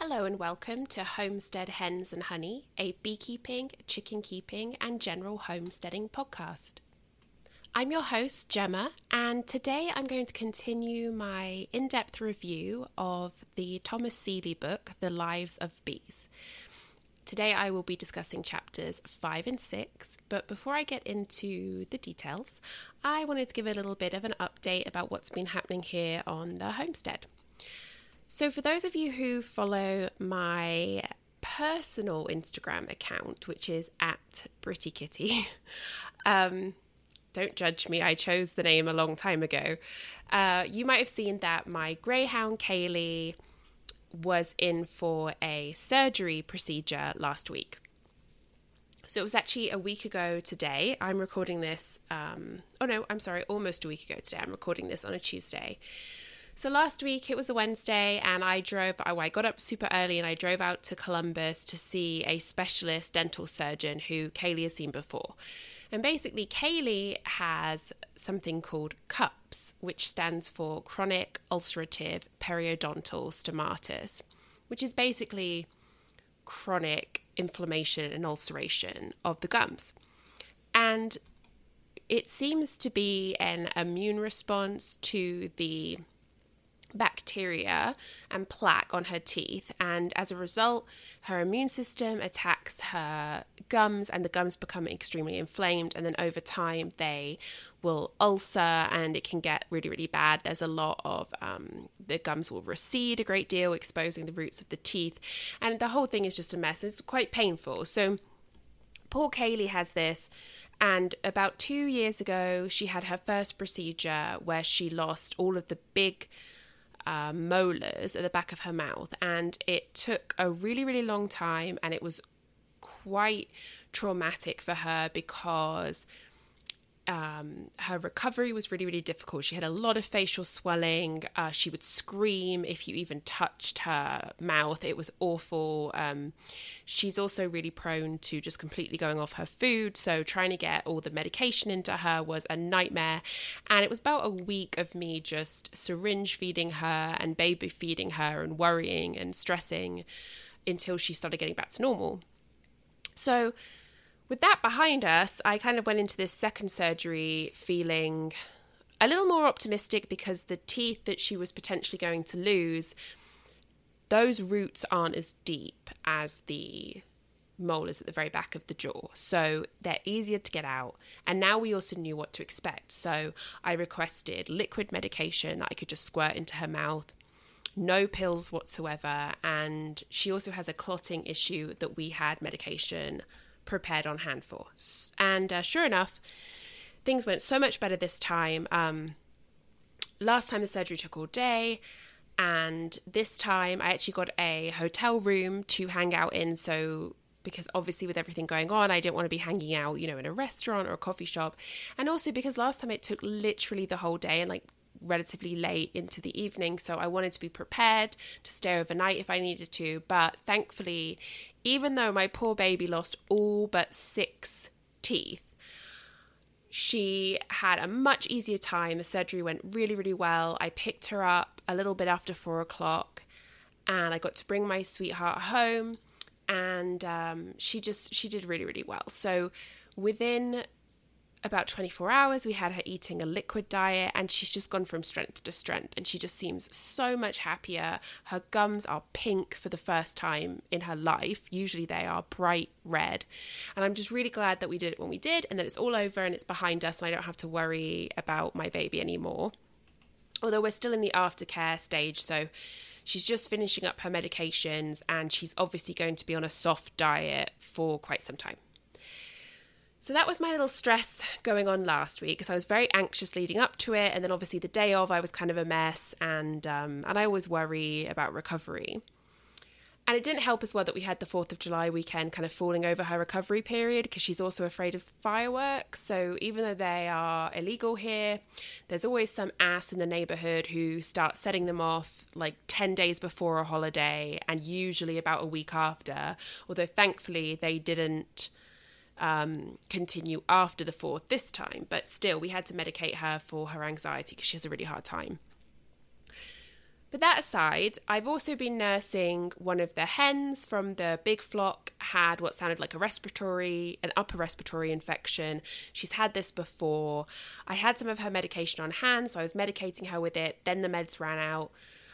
Hello and welcome to Homestead Hens and Honey, a beekeeping, chicken keeping, and general homesteading podcast. I'm your host, Gemma, and today I'm going to continue my in depth review of the Thomas Seeley book, The Lives of Bees. Today I will be discussing chapters 5 and 6, but before I get into the details, I wanted to give a little bit of an update about what's been happening here on the homestead. So, for those of you who follow my personal Instagram account, which is at Pretty Kitty, um, don't judge me, I chose the name a long time ago. Uh, you might have seen that my greyhound Kaylee was in for a surgery procedure last week. So it was actually a week ago today. I'm recording this. Um, oh no, I'm sorry, almost a week ago today. I'm recording this on a Tuesday. So last week it was a Wednesday, and I drove. I got up super early and I drove out to Columbus to see a specialist dental surgeon who Kaylee has seen before. And basically, Kaylee has something called CUPS, which stands for chronic ulcerative periodontal stomatitis, which is basically chronic inflammation and ulceration of the gums. And it seems to be an immune response to the bacteria and plaque on her teeth, and as a result, her immune system attacks her gums, and the gums become extremely inflamed. And then over time, they will ulcer, and it can get really, really bad. There's a lot of um, the gums will recede a great deal, exposing the roots of the teeth, and the whole thing is just a mess. It's quite painful. So, poor Kaylee has this. And about two years ago, she had her first procedure where she lost all of the big uh, molars at the back of her mouth. And it took a really, really long time, and it was quite traumatic for her because um, her recovery was really, really difficult. She had a lot of facial swelling. Uh, she would scream if you even touched her mouth. It was awful. Um, she's also really prone to just completely going off her food. So, trying to get all the medication into her was a nightmare. And it was about a week of me just syringe feeding her and baby feeding her and worrying and stressing until she started getting back to normal. So, with that behind us, I kind of went into this second surgery feeling a little more optimistic because the teeth that she was potentially going to lose, those roots aren't as deep as the molars at the very back of the jaw. So they're easier to get out. And now we also knew what to expect. So I requested liquid medication that I could just squirt into her mouth. No pills whatsoever. And she also has a clotting issue that we had medication prepared on hand for. And uh, sure enough, things went so much better this time. Um, last time the surgery took all day, and this time I actually got a hotel room to hang out in. So because obviously with everything going on, I didn't want to be hanging out, you know, in a restaurant or a coffee shop. And also because last time it took literally the whole day and like relatively late into the evening. So I wanted to be prepared to stay overnight if I needed to. But thankfully, even though my poor baby lost all but six teeth, she had a much easier time. The surgery went really, really well. I picked her up a little bit after four o'clock and I got to bring my sweetheart home and um, she just she did really really well so within about 24 hours, we had her eating a liquid diet, and she's just gone from strength to strength. And she just seems so much happier. Her gums are pink for the first time in her life. Usually they are bright red. And I'm just really glad that we did it when we did, and that it's all over and it's behind us, and I don't have to worry about my baby anymore. Although we're still in the aftercare stage, so she's just finishing up her medications, and she's obviously going to be on a soft diet for quite some time. So that was my little stress going on last week because I was very anxious leading up to it, and then obviously the day of I was kind of a mess, and um, and I always worry about recovery. And it didn't help as well that we had the Fourth of July weekend kind of falling over her recovery period because she's also afraid of fireworks. So even though they are illegal here, there's always some ass in the neighborhood who starts setting them off like 10 days before a holiday and usually about a week after. Although thankfully they didn't um, continue after the fourth this time, but still, we had to medicate her for her anxiety because she has a really hard time. But that aside, I've also been nursing one of the hens from the big flock, had what sounded like a respiratory, an upper respiratory infection. She's had this before. I had some of her medication on hand, so I was medicating her with it. Then the meds ran out.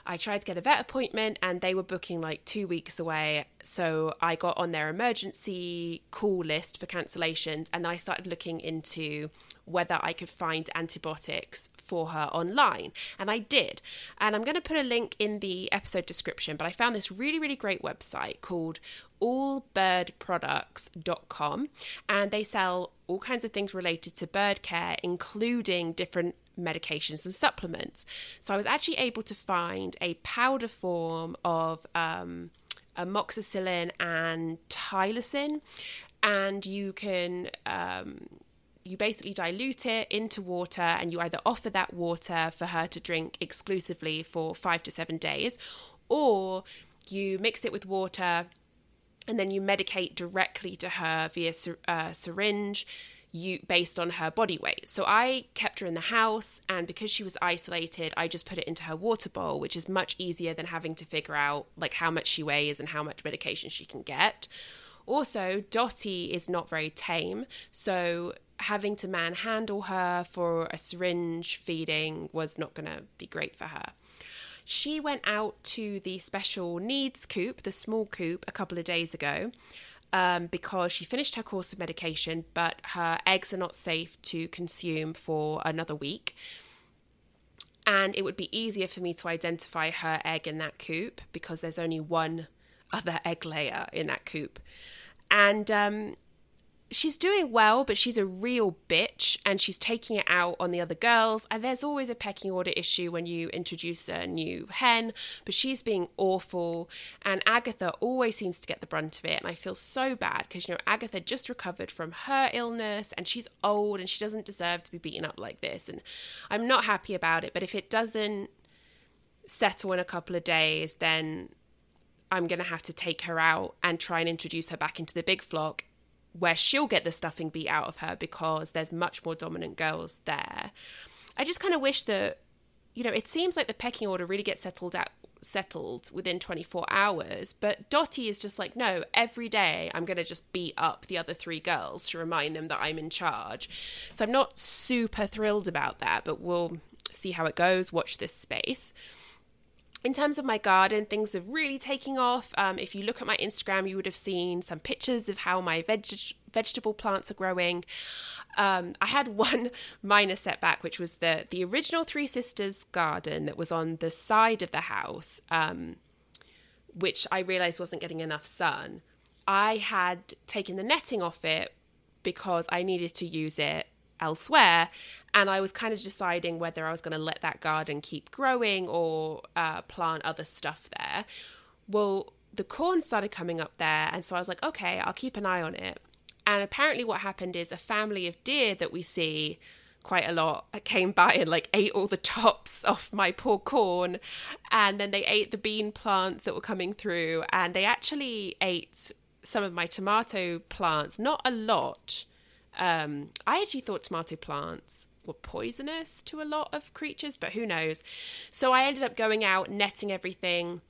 I tried to get a vet appointment and they were booking like two weeks away. So I got on their emergency call list for cancellations and then I started looking into whether I could find antibiotics for her online. And I did. And I'm going to put a link in the episode description, but I found this really, really great website called allbirdproducts.com and they sell all kinds of things related to bird care, including different medications and supplements. So I was actually able to find a powder form of um, amoxicillin and tylosin, and you can. Um, you basically dilute it into water and you either offer that water for her to drink exclusively for five to seven days or you mix it with water and then you medicate directly to her via uh, syringe you based on her body weight. So I kept her in the house and because she was isolated, I just put it into her water bowl, which is much easier than having to figure out like how much she weighs and how much medication she can get. Also, Dottie is not very tame, so having to manhandle her for a syringe feeding was not going to be great for her. She went out to the special needs coop, the small coop, a couple of days ago um, because she finished her course of medication, but her eggs are not safe to consume for another week. And it would be easier for me to identify her egg in that coop because there's only one other egg layer in that coop. And um, she's doing well, but she's a real bitch and she's taking it out on the other girls. And there's always a pecking order issue when you introduce a new hen, but she's being awful. And Agatha always seems to get the brunt of it. And I feel so bad because, you know, Agatha just recovered from her illness and she's old and she doesn't deserve to be beaten up like this. And I'm not happy about it. But if it doesn't settle in a couple of days, then I'm going to have to take her out and try and introduce her back into the big flock where she'll get the stuffing beat out of her because there's much more dominant girls there. I just kind of wish that, you know, it seems like the pecking order really gets settled out settled within 24 hours but dottie is just like no every day i'm going to just beat up the other three girls to remind them that i'm in charge so i'm not super thrilled about that but we'll see how it goes watch this space in terms of my garden, things are really taking off. Um, if you look at my Instagram, you would have seen some pictures of how my veg- vegetable plants are growing. Um, I had one minor setback, which was the the original Three Sisters garden that was on the side of the house, um, which I realised wasn't getting enough sun. I had taken the netting off it because I needed to use it elsewhere. And I was kind of deciding whether I was going to let that garden keep growing or uh, plant other stuff there. Well, the corn started coming up there. And so I was like, okay, I'll keep an eye on it. And apparently, what happened is a family of deer that we see quite a lot came by and like ate all the tops off my poor corn and then they ate the bean plants that were coming through and they actually ate some of my tomato plants not a lot um, I actually thought tomato plants were poisonous to a lot of creatures, but who knows? So I ended up going out, netting everything.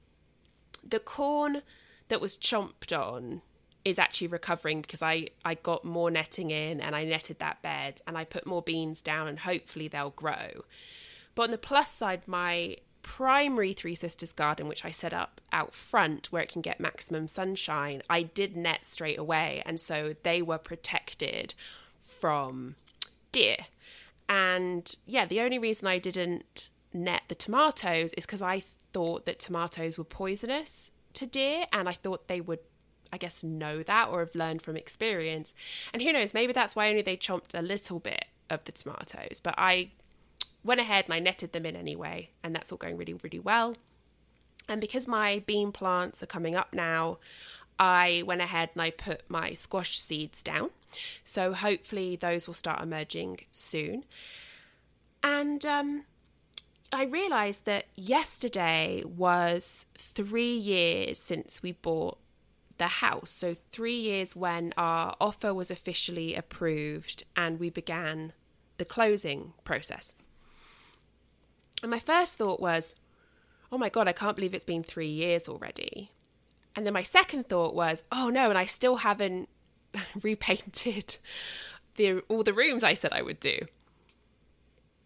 The corn that was chomped on is actually recovering because I, I got more netting in and I netted that bed and I put more beans down and hopefully they'll grow. But on the plus side, my primary Three Sisters garden, which I set up out front where it can get maximum sunshine, I did net straight away. And so they were protected from deer. And yeah, the only reason I didn't net the tomatoes is because I thought that tomatoes were poisonous to deer and I thought they would I guess know that or have learned from experience. And who knows, maybe that's why only they chomped a little bit of the tomatoes. But I went ahead and I netted them in anyway, and that's all going really, really well. And because my bean plants are coming up now, I went ahead and I put my squash seeds down. So hopefully those will start emerging soon. And um, I realised that yesterday was three years since we bought the house. So, three years when our offer was officially approved and we began the closing process. And my first thought was, oh my God, I can't believe it's been three years already. And then my second thought was, oh no, and I still haven't repainted the all the rooms I said I would do.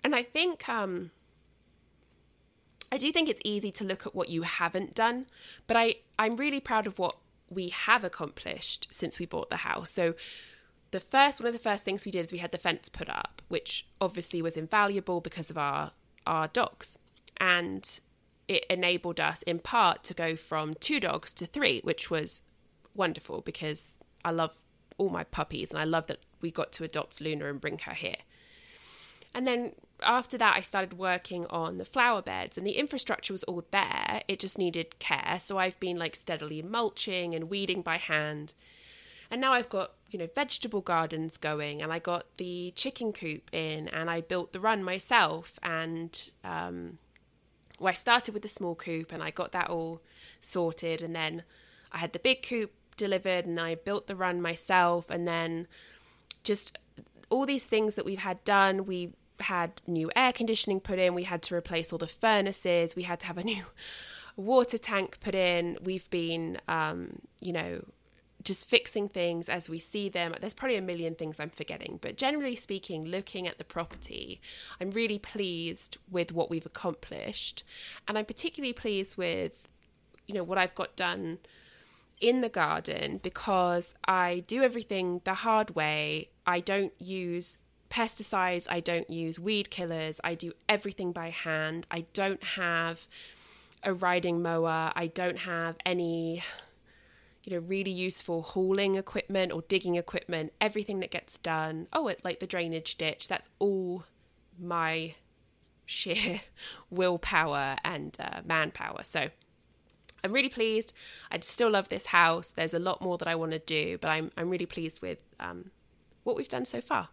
And I think um I do think it's easy to look at what you haven't done, but I I'm really proud of what we have accomplished since we bought the house. So the first one of the first things we did is we had the fence put up, which obviously was invaluable because of our our dogs. And it enabled us in part to go from two dogs to three, which was wonderful because I love all my puppies and I love that we got to adopt Luna and bring her here. And then after that, I started working on the flower beds, and the infrastructure was all there. It just needed care. So I've been like steadily mulching and weeding by hand. And now I've got, you know, vegetable gardens going, and I got the chicken coop in, and I built the run myself. And um, well, I started with the small coop, and I got that all sorted. And then I had the big coop delivered, and I built the run myself. And then just all these things that we've had done, we had new air conditioning put in, we had to replace all the furnaces, we had to have a new water tank put in. We've been, um, you know, just fixing things as we see them. There's probably a million things I'm forgetting, but generally speaking, looking at the property, I'm really pleased with what we've accomplished. And I'm particularly pleased with, you know, what I've got done in the garden because I do everything the hard way. I don't use pesticides, I don't use weed killers, I do everything by hand. I don't have a riding mower, I don't have any you know, really useful hauling equipment or digging equipment, everything that gets done. Oh, it, like the drainage ditch, that's all my sheer willpower and uh, manpower. So I'm really pleased. I still love this house. There's a lot more that I want to do, but I'm I'm really pleased with um, what we've done so far.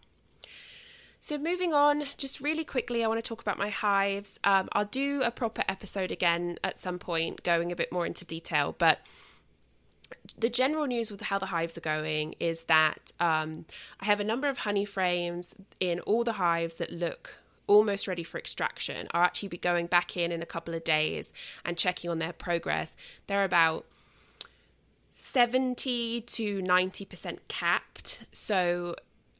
So, moving on, just really quickly, I want to talk about my hives. Um, I'll do a proper episode again at some point, going a bit more into detail, but the general news with how the hives are going is that um, I have a number of honey frames in all the hives that look almost ready for extraction. I'll actually be going back in in a couple of days and checking on their progress. They're about 70 to 90% capped. So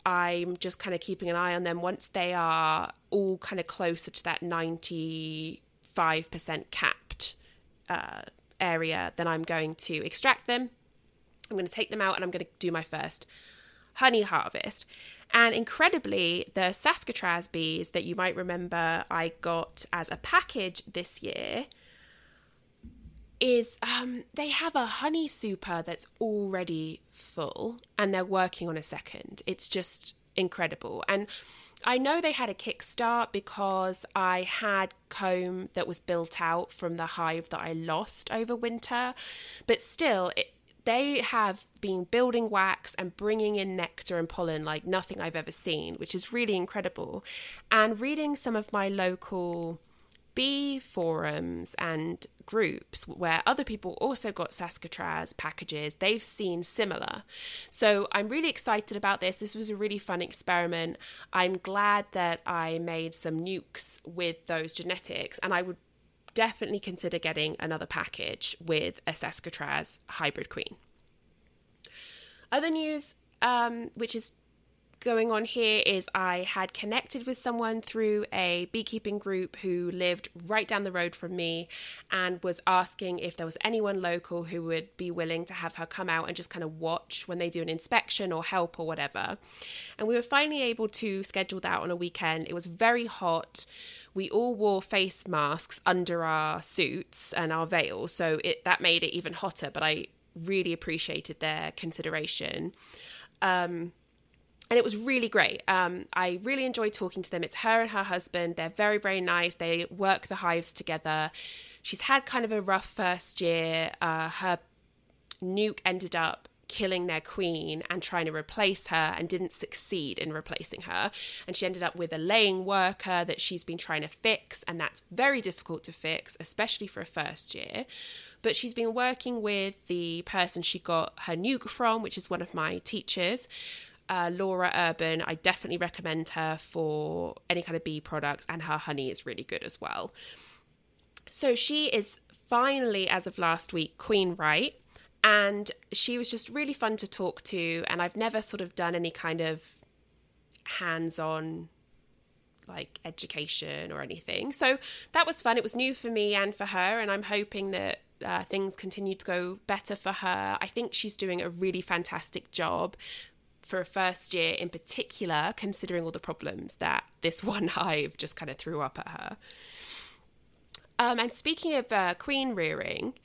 I'm just kind of keeping an eye on them once they are all kind of closer to that 95% capped uh, area, then I'm going to extract them. I'm going to take them out and I'm going to do my first honey harvest. And incredibly, the Saskatraz bees that you might remember I got as a package this year is um, they have a honey super that's already full and they're working on a second. It's just incredible. And I know they had a kickstart because I had comb that was built out from the hive that I lost over winter, but still, it, they have been building wax and bringing in nectar and pollen like nothing I've ever seen, which is really incredible. And reading some of my local bee forums and groups where other people also got Saskatraz packages, they've seen similar. So I'm really excited about this. This was a really fun experiment. I'm glad that I made some nukes with those genetics, and I would definitely consider getting another package with a Saskatraz hybrid queen. Other news, um, which is going on here is I had connected with someone through a beekeeping group who lived right down the road from me and was asking if there was anyone local who would be willing to have her come out and just kind of watch when they do an inspection or help or whatever. And we were finally able to schedule that on a weekend. It was very hot. We all wore face masks under our suits and our veils, so it that made it even hotter, but I really appreciated their consideration. Um, and it was really great. Um, I really enjoyed talking to them. It's her and her husband. They're very, very nice. They work the hives together. She's had kind of a rough first year. Uh, her nuke ended up killing their queen and trying to replace her and didn't succeed in replacing her. And she ended up with a laying worker that she's been trying to fix. And that's very difficult to fix, especially for a first year. But she's been working with the person she got her nuke from, which is one of my teachers uh, Laura Urban. I definitely recommend her for any kind of bee products, and her honey is really good as well. So she is finally, as of last week, Queen Right. And she was just really fun to talk to. And I've never sort of done any kind of hands on like education or anything. So that was fun. It was new for me and for her. And I'm hoping that uh, things continue to go better for her. I think she's doing a really fantastic job for a first year in particular, considering all the problems that this one hive just kind of threw up at her. Um, and speaking of uh, queen rearing,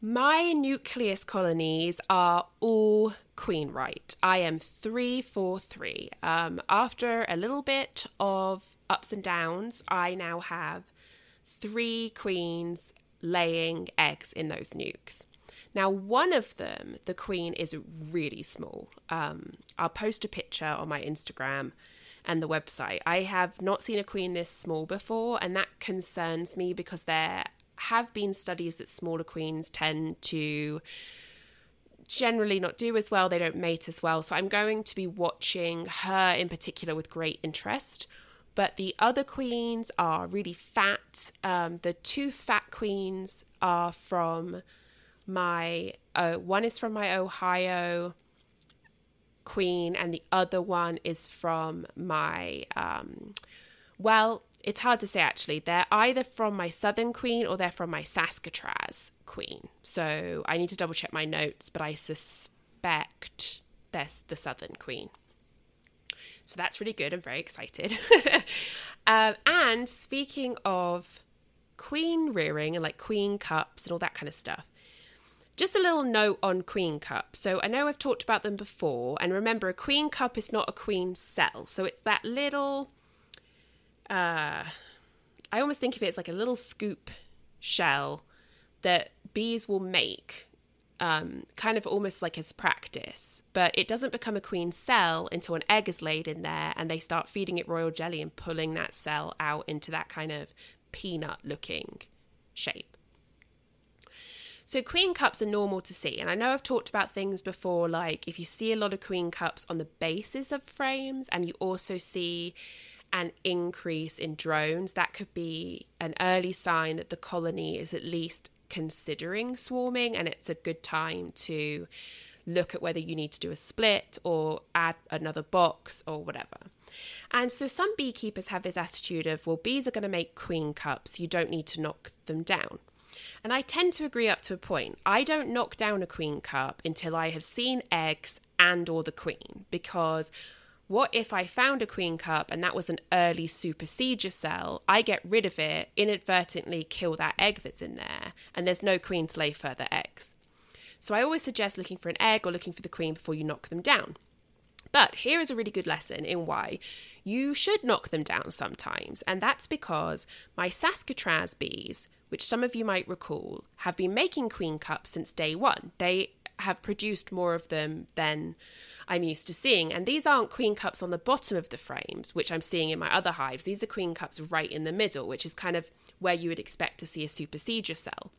my nucleus colonies are all queen right. I am 343. Um, after a little bit of ups and downs, I now have three queens laying eggs in those nukes. Now, one of them, the queen, is really small. Um, I'll post a picture on my Instagram and the website. I have not seen a queen this small before, and that concerns me because there have been studies that smaller queens tend to generally not do as well. They don't mate as well. So I'm going to be watching her in particular with great interest. But the other queens are really fat. Um, the two fat queens are from my uh, one is from my Ohio queen, and the other one is from my um, well, it's hard to say actually. They're either from my southern queen or they're from my Saskatraz queen. So I need to double check my notes, but I suspect that's the southern queen. So that's really good. I'm very excited. um, and speaking of queen rearing and like queen cups and all that kind of stuff, just a little note on queen cup. So I know I've talked about them before, and remember, a queen cup is not a queen cell. So it's that little. Uh, I almost think of it as like a little scoop shell that bees will make, um, kind of almost like as practice. But it doesn't become a queen cell until an egg is laid in there, and they start feeding it royal jelly and pulling that cell out into that kind of peanut-looking shape. So queen cups are normal to see. And I know I've talked about things before, like if you see a lot of queen cups on the bases of frames and you also see an increase in drones, that could be an early sign that the colony is at least considering swarming and it's a good time to look at whether you need to do a split or add another box or whatever. And so some beekeepers have this attitude of, well, bees are going to make queen cups, you don't need to knock them down. And I tend to agree up to a point. I don't knock down a queen cup until I have seen eggs and or the queen because what if I found a queen cup and that was an early supersedure cell? I get rid of it, inadvertently kill that egg that's in there, and there's no queen to lay further eggs. So I always suggest looking for an egg or looking for the queen before you knock them down. But here is a really good lesson in why you should knock them down sometimes, and that's because my Saskatraz bees which some of you might recall, have been making queen cups since day one. They have produced more of them than I'm used to seeing. And these aren't queen cups on the bottom of the frames, which I'm seeing in my other hives. These are queen cups right in the middle, which is kind of where you would expect to see a supersedure cell.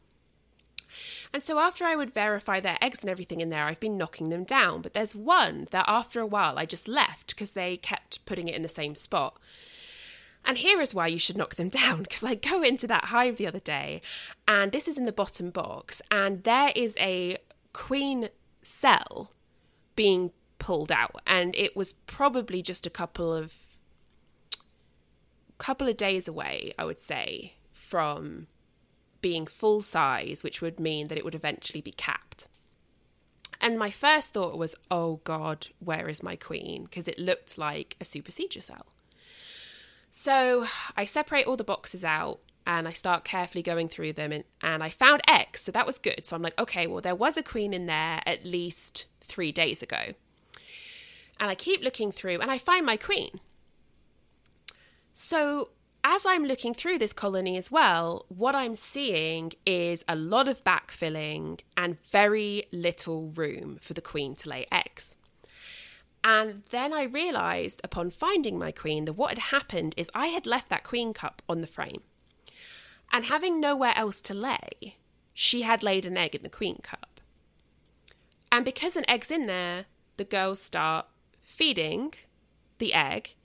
And so after I would verify their eggs and everything in there, I've been knocking them down. But there's one that after a while I just left because they kept putting it in the same spot. And here is why you should knock them down because I go into that hive the other day and this is in the bottom box and there is a queen cell being pulled out and it was probably just a couple of couple of days away I would say from being full size which would mean that it would eventually be capped. And my first thought was, oh God, where is my queen? Because it looked like a supersedure cell. So I separate all the boxes out and I start carefully going through them and, and I found X. So that was good. So I'm like, okay, well, there was a queen in there at least three days ago. And I keep looking through and I find my queen. So as I'm looking through this colony as well, what I'm seeing is a lot of backfilling and very little room for the queen to lay eggs. And then I realised upon finding my queen that what had happened is I had left that queen cup on the frame. And having nowhere else to lay, she had laid an egg in the queen cup. And because an egg's in there, the girls start feeding the egg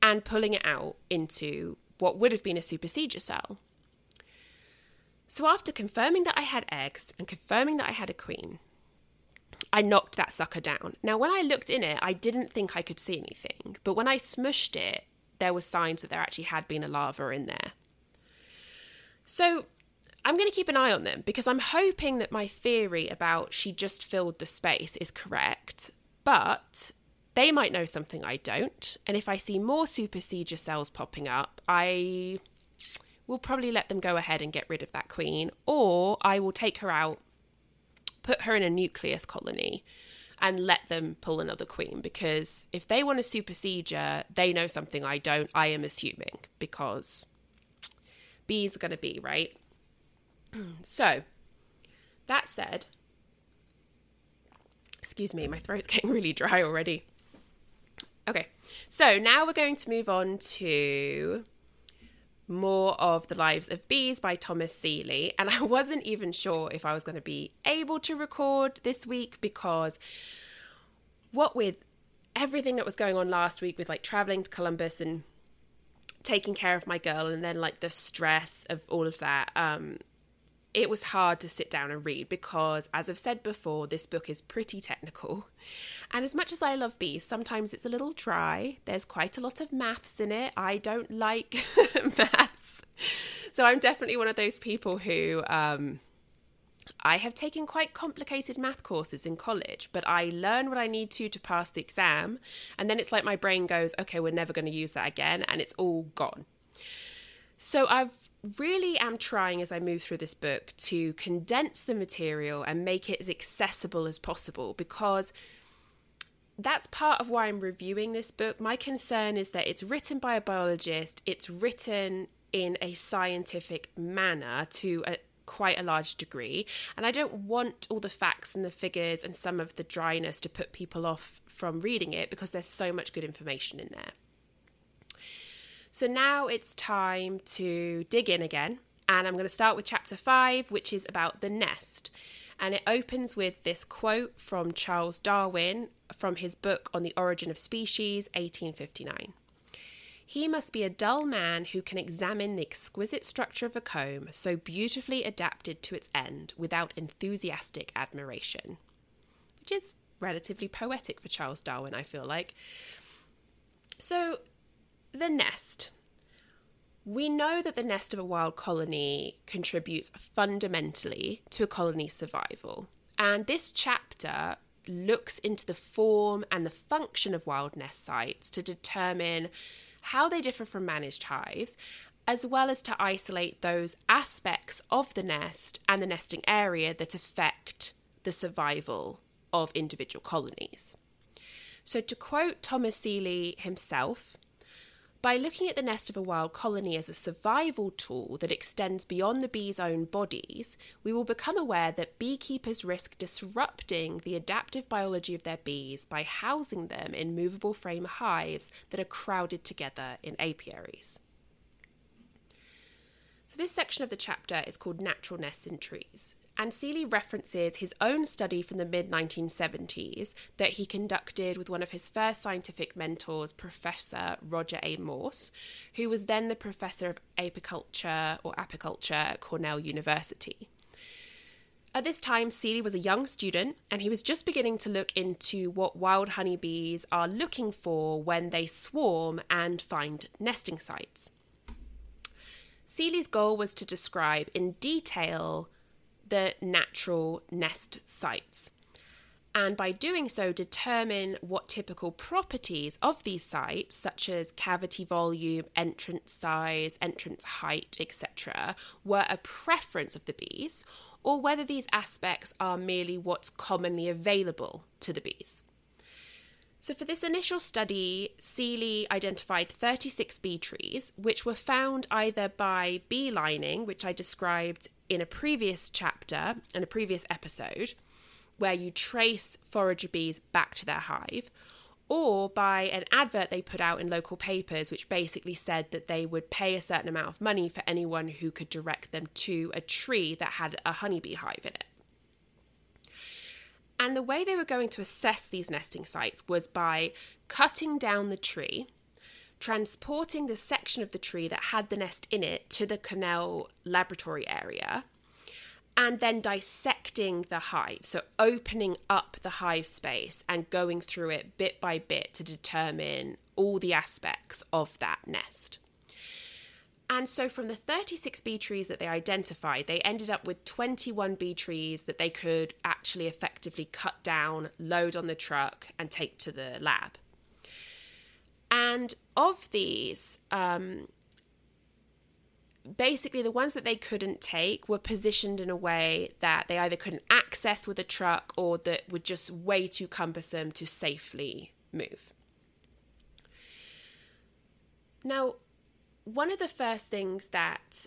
and pulling it out into what would have been a supersedure cell. So after confirming that I had eggs and confirming that I had a queen, I knocked that sucker down. Now, when I looked in it, I didn't think I could see anything, but when I smushed it, there were signs that there actually had been a larva in there. So I'm going to keep an eye on them because I'm hoping that my theory about she just filled the space is correct, but they might know something I don't. And if I see more supersedure cells popping up, I will probably let them go ahead and get rid of that queen, or I will take her out put her in a nucleus colony and let them pull another queen because if they want a supersedure, they know something I don't, I am assuming, because bees are going to be, right? so, that said, excuse me, my throat's getting really dry already. Okay, so now we're going to move on to more of The Lives of Bees by Thomas Seeley. And I wasn't even sure if I was going to be able to record this week because what with everything that was going on last week with like traveling to Columbus and taking care of my girl and then like the stress of all of that um it was hard to sit down and read because, as I've said before, this book is pretty technical. And as much as I love bees, sometimes it's a little dry. There's quite a lot of maths in it. I don't like maths. So I'm definitely one of those people who. Um, I have taken quite complicated math courses in college, but I learn what I need to to pass the exam. And then it's like my brain goes, okay, we're never going to use that again. And it's all gone. So I've really am trying as I move through this book to condense the material and make it as accessible as possible because that's part of why I'm reviewing this book. My concern is that it's written by a biologist, it's written in a scientific manner to a, quite a large degree, and I don't want all the facts and the figures and some of the dryness to put people off from reading it because there's so much good information in there. So now it's time to dig in again. And I'm going to start with chapter five, which is about the nest. And it opens with this quote from Charles Darwin from his book on the origin of species, 1859. He must be a dull man who can examine the exquisite structure of a comb, so beautifully adapted to its end, without enthusiastic admiration. Which is relatively poetic for Charles Darwin, I feel like. So, the nest. We know that the nest of a wild colony contributes fundamentally to a colony's survival. And this chapter looks into the form and the function of wild nest sites to determine how they differ from managed hives, as well as to isolate those aspects of the nest and the nesting area that affect the survival of individual colonies. So, to quote Thomas Seeley himself, by looking at the nest of a wild colony as a survival tool that extends beyond the bees' own bodies, we will become aware that beekeepers risk disrupting the adaptive biology of their bees by housing them in movable frame hives that are crowded together in apiaries. So, this section of the chapter is called Natural Nests in Trees and Seeley references his own study from the mid 1970s that he conducted with one of his first scientific mentors, Professor Roger A. Morse, who was then the professor of apiculture or apiculture at Cornell University. At this time, Seeley was a young student and he was just beginning to look into what wild honeybees are looking for when they swarm and find nesting sites. Seeley's goal was to describe in detail the natural nest sites. And by doing so, determine what typical properties of these sites, such as cavity volume, entrance size, entrance height, etc., were a preference of the bees, or whether these aspects are merely what's commonly available to the bees. So, for this initial study, Seeley identified 36 bee trees, which were found either by bee lining, which I described in a previous chapter, and a previous episode, where you trace forager bees back to their hive, or by an advert they put out in local papers, which basically said that they would pay a certain amount of money for anyone who could direct them to a tree that had a honeybee hive in it. And the way they were going to assess these nesting sites was by cutting down the tree transporting the section of the tree that had the nest in it to the Cornell laboratory area, and then dissecting the hive. So, opening up the hive space and going through it bit by bit to determine all the aspects of that nest. And so, from the 36 bee trees that they identified, they ended up with 21 bee trees that they could actually effectively cut down, load on the truck, and take to the lab. And of these, um, basically the ones that they couldn't take were positioned in a way that they either couldn't access with a truck or that were just way too cumbersome to safely move. Now, one of the first things that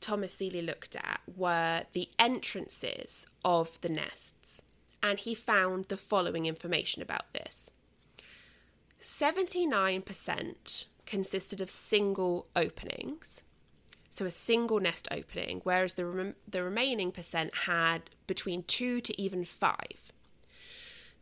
Thomas Seeley looked at were the entrances of the nests, and he found the following information about this 79% consisted of single openings, so a single nest opening, whereas the, rem- the remaining percent had between two to even five.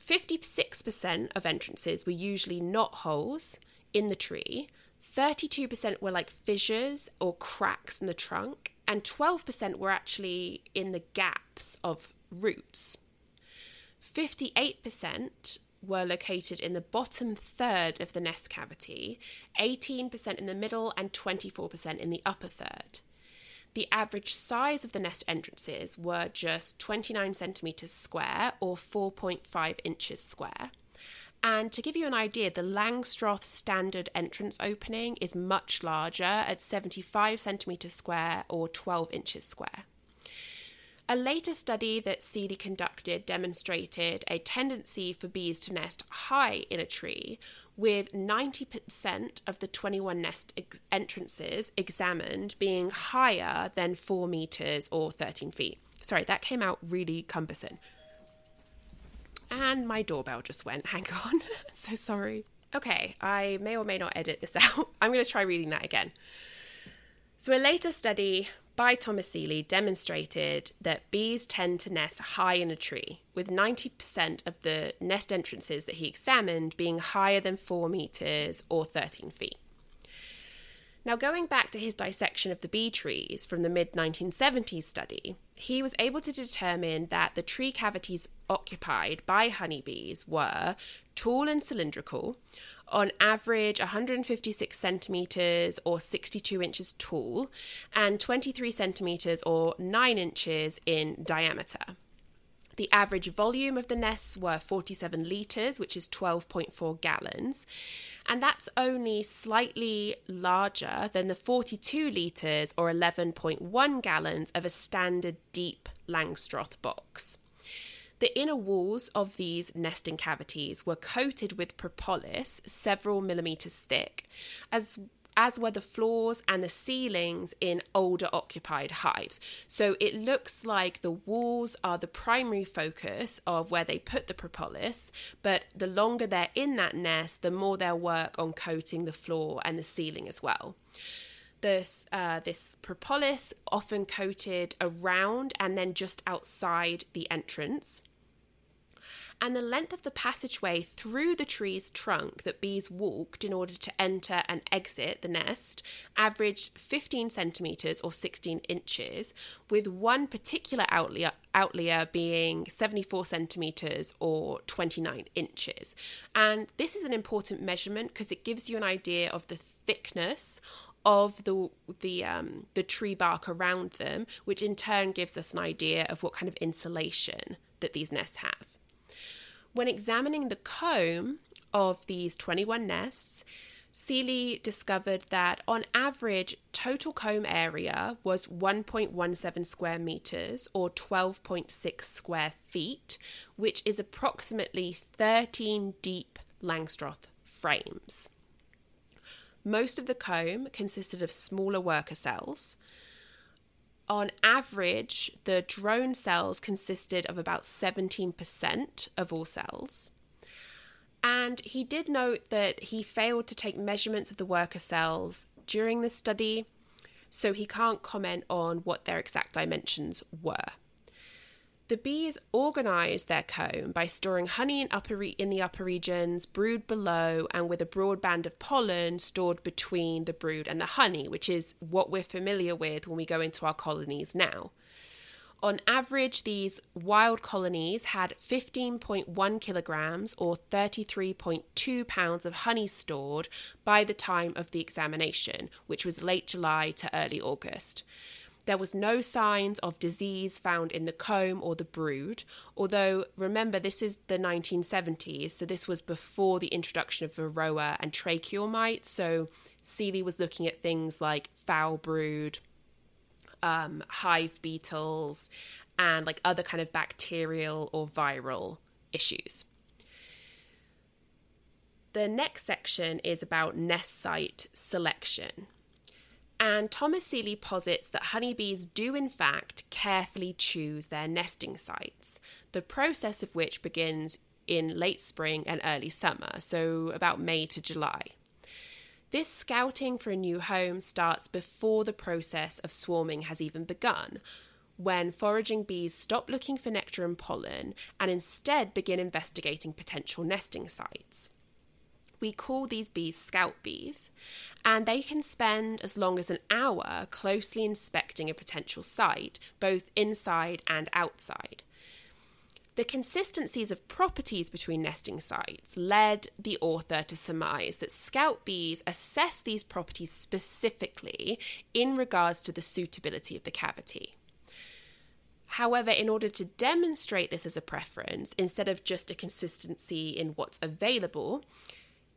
56% of entrances were usually not holes in the tree, 32% were like fissures or cracks in the trunk, and 12% were actually in the gaps of roots. 58% were located in the bottom third of the nest cavity, 18% in the middle, and 24% in the upper third. The average size of the nest entrances were just 29 centimetres square or 4.5 inches square. And to give you an idea, the Langstroth standard entrance opening is much larger at 75 centimetres square or 12 inches square. A later study that Seeley conducted demonstrated a tendency for bees to nest high in a tree, with 90% of the 21 nest ex- entrances examined being higher than 4 meters or 13 feet. Sorry, that came out really cumbersome. And my doorbell just went. Hang on. so sorry. Okay, I may or may not edit this out. I'm going to try reading that again. So, a later study by Thomas Seeley demonstrated that bees tend to nest high in a tree, with 90% of the nest entrances that he examined being higher than 4 metres or 13 feet. Now, going back to his dissection of the bee trees from the mid 1970s study, he was able to determine that the tree cavities occupied by honeybees were tall and cylindrical, on average 156 centimeters or 62 inches tall, and 23 centimeters or 9 inches in diameter. The average volume of the nests were 47 litres, which is 12.4 gallons, and that's only slightly larger than the 42 litres or 11.1 gallons of a standard deep Langstroth box. The inner walls of these nesting cavities were coated with propolis several millimeters thick, as as were the floors and the ceilings in older occupied hives. So it looks like the walls are the primary focus of where they put the propolis, but the longer they're in that nest, the more they'll work on coating the floor and the ceiling as well. This, uh, this propolis often coated around and then just outside the entrance and the length of the passageway through the tree's trunk that bees walked in order to enter and exit the nest averaged 15 centimetres or 16 inches, with one particular outlier, outlier being 74 centimetres or 29 inches. And this is an important measurement because it gives you an idea of the thickness of the the um, the tree bark around them, which in turn gives us an idea of what kind of insulation that these nests have. When examining the comb of these 21 nests, Seeley discovered that on average, total comb area was 1.17 square meters or 12.6 square feet, which is approximately 13 deep Langstroth frames. Most of the comb consisted of smaller worker cells, on average, the drone cells consisted of about 17% of all cells. And he did note that he failed to take measurements of the worker cells during the study, so he can't comment on what their exact dimensions were. The bees organise their comb by storing honey in, upper re- in the upper regions, brood below, and with a broad band of pollen stored between the brood and the honey, which is what we're familiar with when we go into our colonies now. On average, these wild colonies had 15.1 kilograms or 33.2 pounds of honey stored by the time of the examination, which was late July to early August. There was no signs of disease found in the comb or the brood, although remember this is the 1970s, so this was before the introduction of varroa and tracheal mite. So Seeley was looking at things like foul brood, um, hive beetles, and like other kind of bacterial or viral issues. The next section is about nest site selection. And Thomas Seeley posits that honeybees do, in fact, carefully choose their nesting sites, the process of which begins in late spring and early summer, so about May to July. This scouting for a new home starts before the process of swarming has even begun, when foraging bees stop looking for nectar and pollen and instead begin investigating potential nesting sites. We call these bees scout bees, and they can spend as long as an hour closely inspecting a potential site, both inside and outside. The consistencies of properties between nesting sites led the author to surmise that scout bees assess these properties specifically in regards to the suitability of the cavity. However, in order to demonstrate this as a preference, instead of just a consistency in what's available,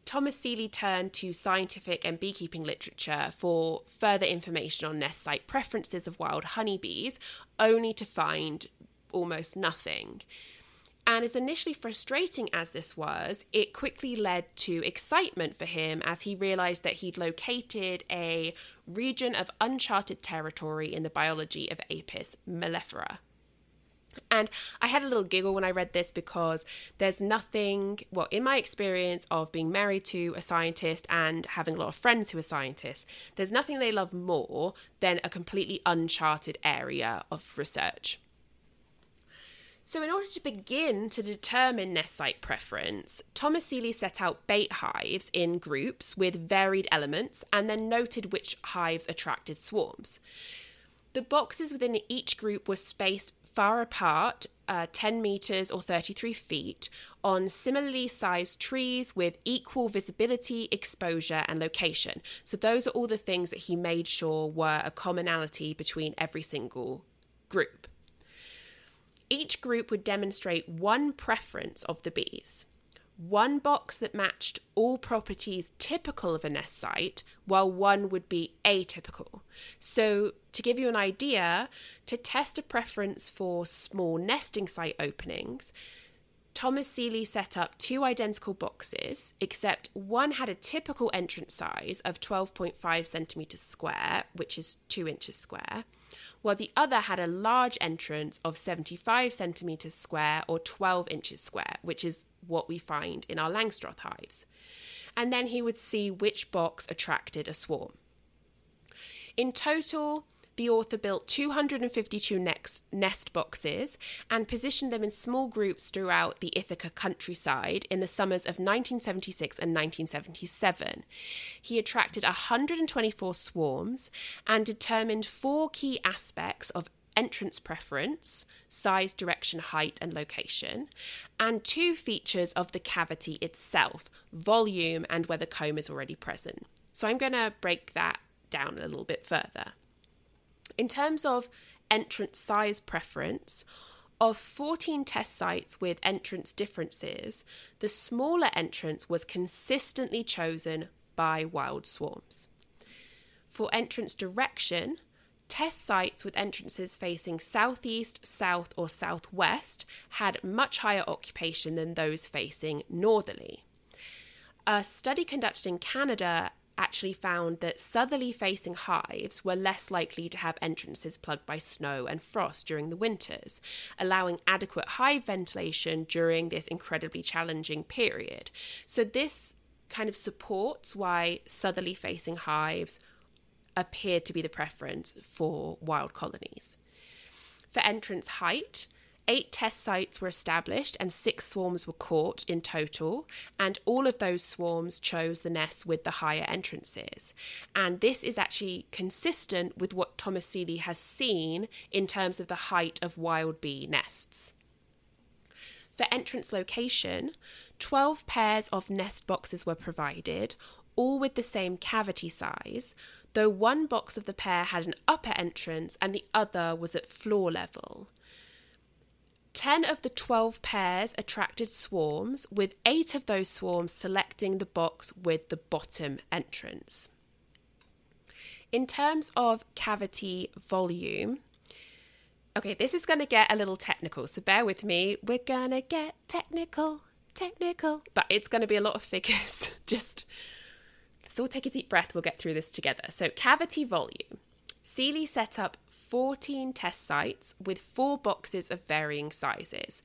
Thomas Seeley turned to scientific and beekeeping literature for further information on nest site preferences of wild honeybees, only to find almost nothing. And as initially frustrating as this was, it quickly led to excitement for him as he realized that he'd located a region of uncharted territory in the biology of Apis mellifera. And I had a little giggle when I read this because there's nothing, well, in my experience of being married to a scientist and having a lot of friends who are scientists, there's nothing they love more than a completely uncharted area of research. So, in order to begin to determine nest site preference, Thomas Seeley set out bait hives in groups with varied elements and then noted which hives attracted swarms. The boxes within each group were spaced far apart, uh, 10 metres or 33 feet, on similarly sized trees with equal visibility, exposure, and location. So, those are all the things that he made sure were a commonality between every single group. Each group would demonstrate one preference of the bees. One box that matched all properties typical of a nest site, while one would be atypical. So, to give you an idea, to test a preference for small nesting site openings, Thomas Seeley set up two identical boxes, except one had a typical entrance size of 12.5 centimetres square, which is 2 inches square, while the other had a large entrance of 75 centimetres square or 12 inches square, which is what we find in our Langstroth hives. And then he would see which box attracted a swarm. In total, the author built 252 next, nest boxes and positioned them in small groups throughout the Ithaca countryside in the summers of 1976 and 1977. He attracted 124 swarms and determined four key aspects of entrance preference, size, direction, height, and location, and two features of the cavity itself, volume, and whether comb is already present. So I'm going to break that down a little bit further. In terms of entrance size preference, of 14 test sites with entrance differences, the smaller entrance was consistently chosen by wild swarms. For entrance direction, test sites with entrances facing southeast, south, or southwest had much higher occupation than those facing northerly. A study conducted in Canada actually found that southerly facing hives were less likely to have entrances plugged by snow and frost during the winters, allowing adequate hive ventilation during this incredibly challenging period. So, this kind of supports why southerly facing hives appeared to be the preference for wild colonies. For entrance height, Eight test sites were established and six swarms were caught in total, and all of those swarms chose the nests with the higher entrances. And this is actually consistent with what Thomas Seeley has seen in terms of the height of wild bee nests. For entrance location, 12 pairs of nest boxes were provided, all with the same cavity size, though one box of the pair had an upper entrance and the other was at floor level. 10 of the 12 pairs attracted swarms, with 8 of those swarms selecting the box with the bottom entrance. In terms of cavity volume, okay, this is going to get a little technical, so bear with me. We're going to get technical, technical, but it's going to be a lot of figures. Just let's all take a deep breath, we'll get through this together. So, cavity volume. Seeley set up 14 test sites with four boxes of varying sizes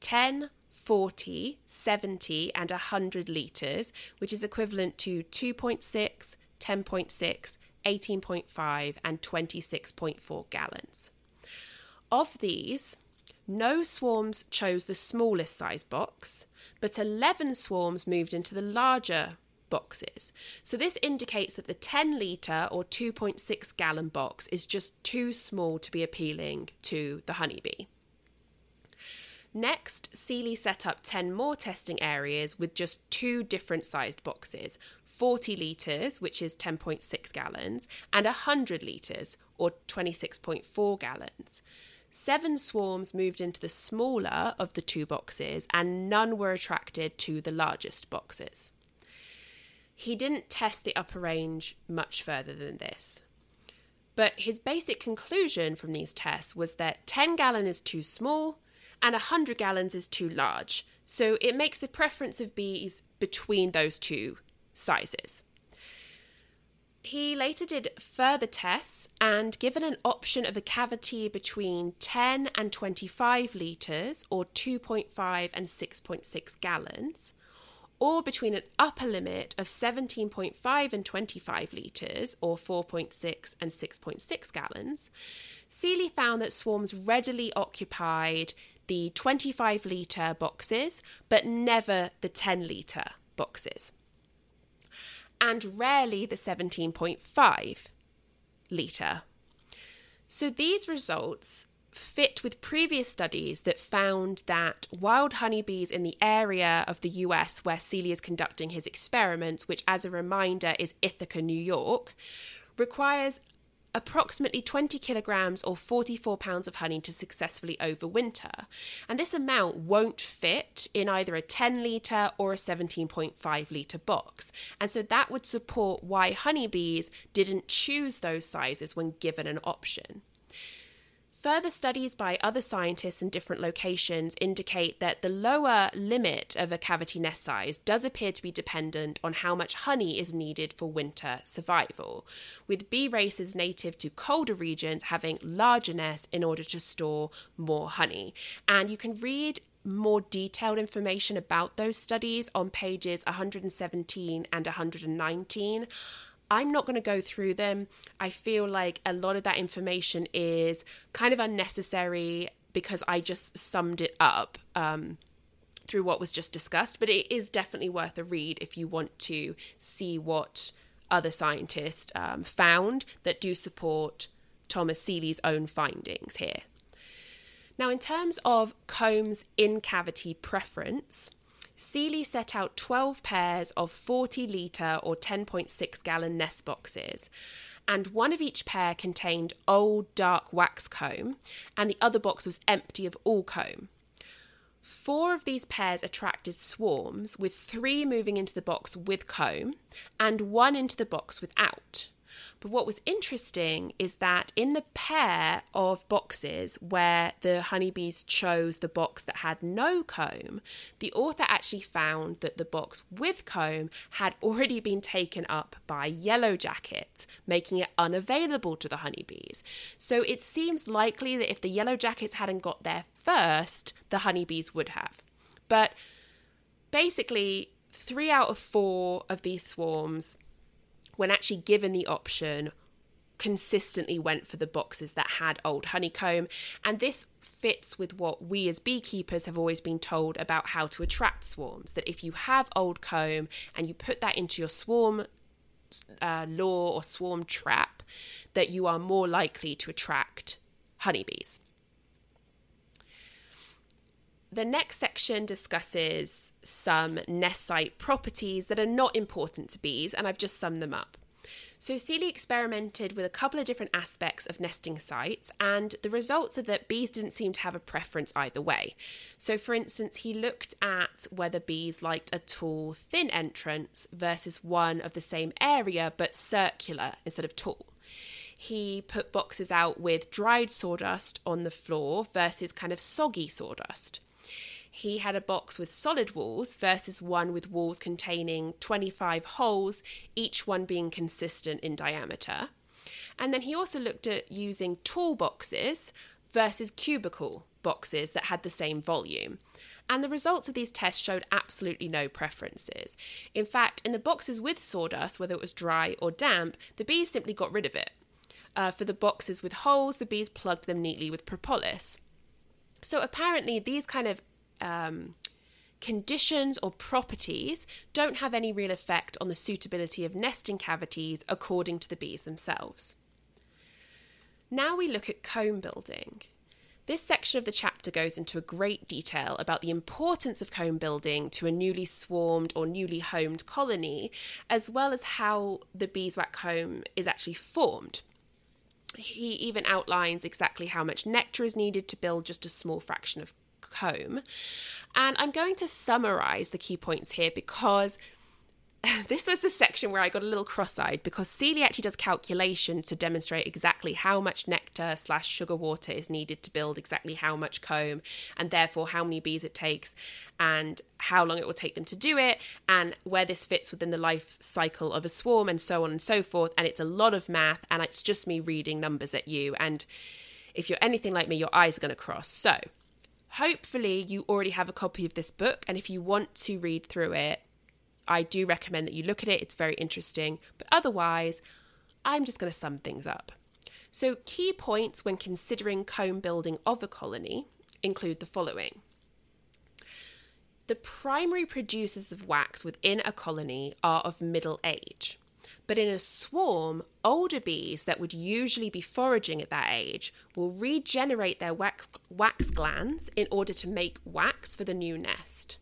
10, 40, 70, and 100 litres, which is equivalent to 2.6, 10.6, 18.5, and 26.4 gallons. Of these, no swarms chose the smallest size box, but 11 swarms moved into the larger boxes. So this indicates that the 10 litre or 2.6 gallon box is just too small to be appealing to the honeybee. Next, Seeley set up 10 more testing areas with just two different sized boxes 40 litres, which is 10.6 gallons, and 100 litres, or 26.4 gallons. Seven swarms moved into the smaller of the two boxes, and none were attracted to the largest boxes. He didn't test the upper range much further than this. But his basic conclusion from these tests was that 10 gallon is too small and 100 gallons is too large. So it makes the preference of bees between those two sizes. He later did further tests and, given an option of a cavity between 10 and 25 litres or 2.5 and 6.6 gallons, or between an upper limit of 17.5 and 25 litres, or 4.6 and 6.6 gallons, Seeley found that swarms readily occupied the 25 litre boxes, but never the 10 litre boxes, and rarely the 17.5 litre. So these results fit with previous studies that found that wild honeybees in the area of the US where Seeley is conducting his experiments, which, as a reminder, is Ithaca, New York, requires approximately 20 kilograms or 44 pounds of honey to successfully overwinter. And this amount won't fit in either a 10 litre or a 17.5 litre box. And so that would support why honeybees didn't choose those sizes when given an option. Further studies by other scientists in different locations indicate that the lower limit of a cavity nest size does appear to be dependent on how much honey is needed for winter survival, with bee races native to colder regions having larger nests in order to store more honey. And you can read more detailed information about those studies on pages 117 and 119. I'm not going to go through them. I feel like a lot of that information is kind of unnecessary because I just summed it up um, through what was just discussed. But it is definitely worth a read if you want to see what other scientists um, found that do support Thomas Seeley's own findings here. Now, in terms of Combs' in cavity preference, Seeley set out 12 pairs of 40 litre or 10.6 gallon nest boxes, and one of each pair contained old dark wax comb, and the other box was empty of all comb. Four of these pairs attracted swarms, with three moving into the box with comb and one into the box without. But what was interesting is that in the pair of boxes where the honeybees chose the box that had no comb, the author actually found that the box with comb had already been taken up by yellow jackets, making it unavailable to the honeybees. So it seems likely that if the yellow jackets hadn't got there first, the honeybees would have. But basically, three out of four of these swarms when actually given the option, consistently went for the boxes that had old honeycomb. And this fits with what we as beekeepers have always been told about how to attract swarms. That if you have old comb and you put that into your swarm uh, law or swarm trap, that you are more likely to attract honeybees. The next section discusses some nest site properties that are not important to bees, and I've just summed them up. So, Seeley experimented with a couple of different aspects of nesting sites, and the results are that bees didn't seem to have a preference either way. So, for instance, he looked at whether bees liked a tall, thin entrance versus one of the same area but circular instead of tall. He put boxes out with dried sawdust on the floor versus kind of soggy sawdust he had a box with solid walls versus one with walls containing 25 holes, each one being consistent in diameter. And then he also looked at using tall boxes versus cubical boxes that had the same volume. And the results of these tests showed absolutely no preferences. In fact, in the boxes with sawdust, whether it was dry or damp, the bees simply got rid of it. Uh, for the boxes with holes, the bees plugged them neatly with propolis. So apparently, these kind of um, conditions or properties don't have any real effect on the suitability of nesting cavities according to the bees themselves. Now we look at comb building. This section of the chapter goes into a great detail about the importance of comb building to a newly swarmed or newly homed colony, as well as how the beeswax comb is actually formed. He even outlines exactly how much nectar is needed to build just a small fraction of comb. And I'm going to summarize the key points here because this was the section where I got a little cross-eyed because Seeley actually does calculations to demonstrate exactly how much nectar slash sugar water is needed to build exactly how much comb and therefore how many bees it takes and how long it will take them to do it and where this fits within the life cycle of a swarm and so on and so forth. And it's a lot of math and it's just me reading numbers at you. And if you're anything like me, your eyes are going to cross. So hopefully you already have a copy of this book and if you want to read through it i do recommend that you look at it. It's very interesting. But otherwise i'm just going to sum things up. So key points when considering comb building of a colony include the following. The primary producers of wax within a colony are of middle age. But in a swarm, older bees that would usually be foraging at that age will regenerate their wax, wax glands in order to make wax for the new nest.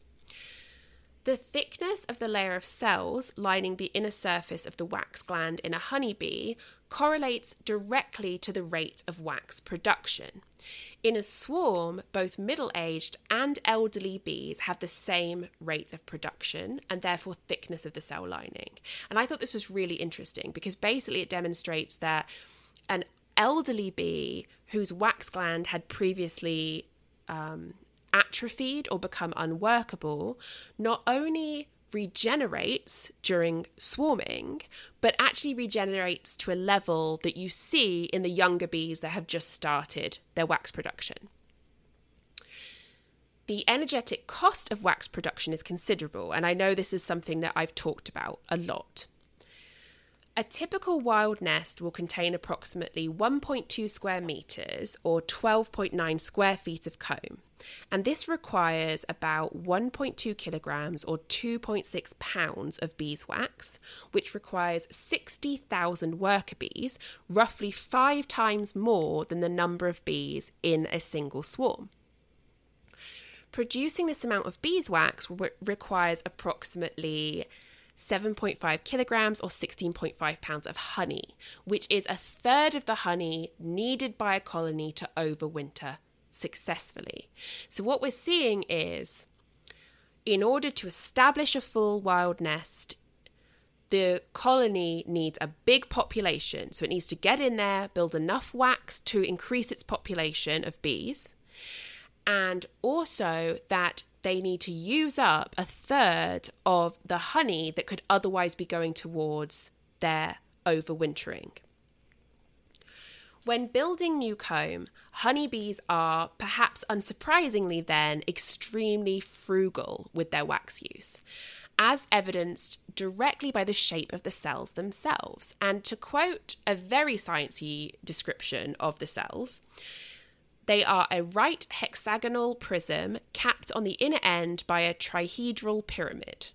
The thickness of the layer of cells lining the inner surface of the wax gland in a honeybee correlates directly to the rate of wax production. In a swarm, both middle aged and elderly bees have the same rate of production and therefore thickness of the cell lining. And I thought this was really interesting because basically it demonstrates that an elderly bee whose wax gland had previously um, atrophied or become unworkable not only regenerates during swarming, but actually regenerates to a level that you see in the younger bees that have just started their wax production. The energetic cost of wax production is considerable, and I know this is something that I've talked about a lot. A typical wild nest will contain approximately 1.2 square metres or 12.9 square feet of comb, and this requires about 1.2 kilograms or 2.6 pounds of beeswax, which requires 60,000 worker bees, roughly five times more than the number of bees in a single swarm. Producing this amount of beeswax re- requires approximately 7.5 kilograms or 16.5 pounds of honey, which is a third of the honey needed by a colony to overwinter successfully. So, what we're seeing is in order to establish a full wild nest, the colony needs a big population. So, it needs to get in there, build enough wax to increase its population of bees, and also that they need to use up a third of the honey that could otherwise be going towards their overwintering. When building new comb, honeybees are, perhaps unsurprisingly, then extremely frugal with their wax use, as evidenced directly by the shape of the cells themselves. And to quote a very sciencey description of the cells, they are a right hexagonal prism capped on the inner end by a trihedral pyramid.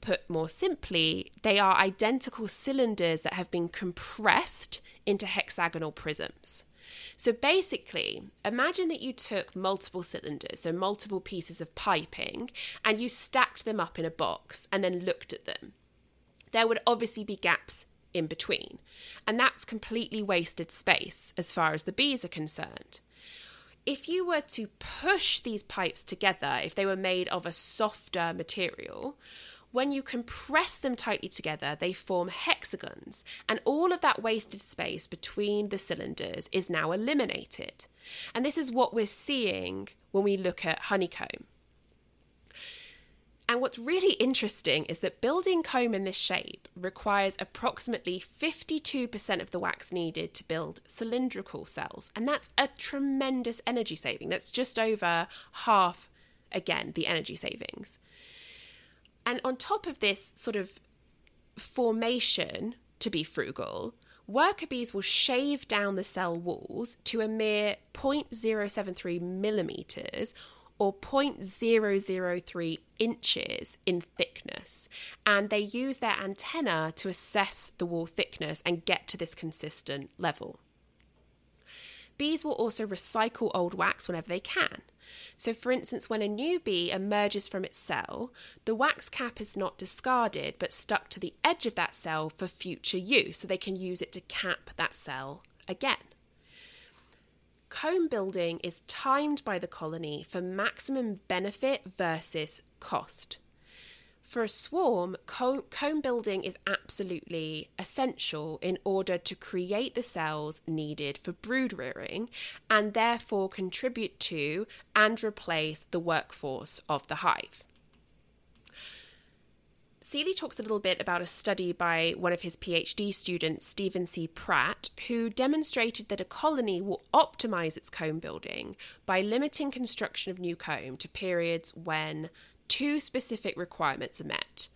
Put more simply, they are identical cylinders that have been compressed into hexagonal prisms. So basically, imagine that you took multiple cylinders, so multiple pieces of piping, and you stacked them up in a box and then looked at them. There would obviously be gaps in between, and that's completely wasted space as far as the bees are concerned. If you were to push these pipes together, if they were made of a softer material, when you compress them tightly together, they form hexagons, and all of that wasted space between the cylinders is now eliminated. And this is what we're seeing when we look at honeycomb. And what's really interesting is that building comb in this shape requires approximately 52% of the wax needed to build cylindrical cells. And that's a tremendous energy saving. That's just over half, again, the energy savings. And on top of this sort of formation to be frugal, worker bees will shave down the cell walls to a mere 0.073 millimeters or 0.003 inches in thickness. And they use their antenna to assess the wall thickness and get to this consistent level. Bees will also recycle old wax whenever they can. So, for instance, when a new bee emerges from its cell, the wax cap is not discarded but stuck to the edge of that cell for future use, so they can use it to cap that cell again. Comb building is timed by the colony for maximum benefit versus cost. For a swarm, comb, building is absolutely essential in order to create the cells needed for brood rearing and therefore contribute to and replace the workforce of the hive. Seeley talks a little bit about a study by one of his PhD students, Stephen C. Pratt, who demonstrated that a colony will optimize its comb building by limiting construction of new comb to periods when two specific requirements are met.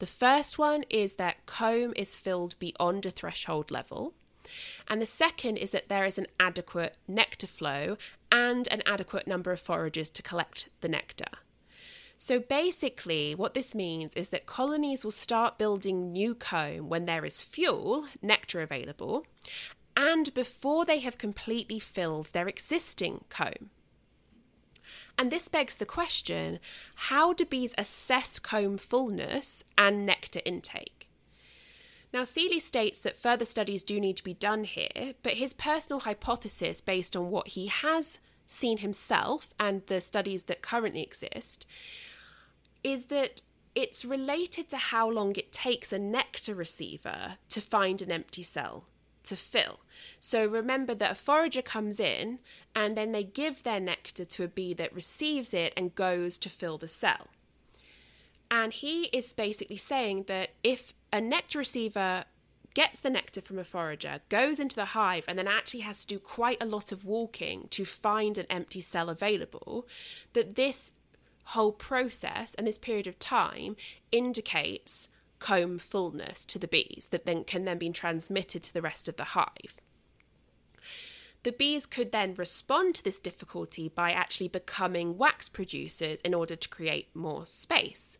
The first one is that comb is filled beyond a threshold level. And the second is that there is an adequate nectar flow and an adequate number of foragers to collect the nectar. So basically, what this means is that colonies will start building new comb when there is fuel, nectar available, and before they have completely filled their existing comb. And this begs the question how do bees assess comb fullness and nectar intake? Now, Seeley states that further studies do need to be done here, but his personal hypothesis, based on what he has seen himself and the studies that currently exist, is that it's related to how long it takes a nectar receiver to find an empty cell to fill. So remember that a forager comes in and then they give their nectar to a bee that receives it and goes to fill the cell. And he is basically saying that if a nectar receiver gets the nectar from a forager, goes into the hive, and then actually has to do quite a lot of walking to find an empty cell available, that this whole process and this period of time indicates comb fullness to the bees that then can then be transmitted to the rest of the hive. The bees could then respond to this difficulty by actually becoming wax producers in order to create more space.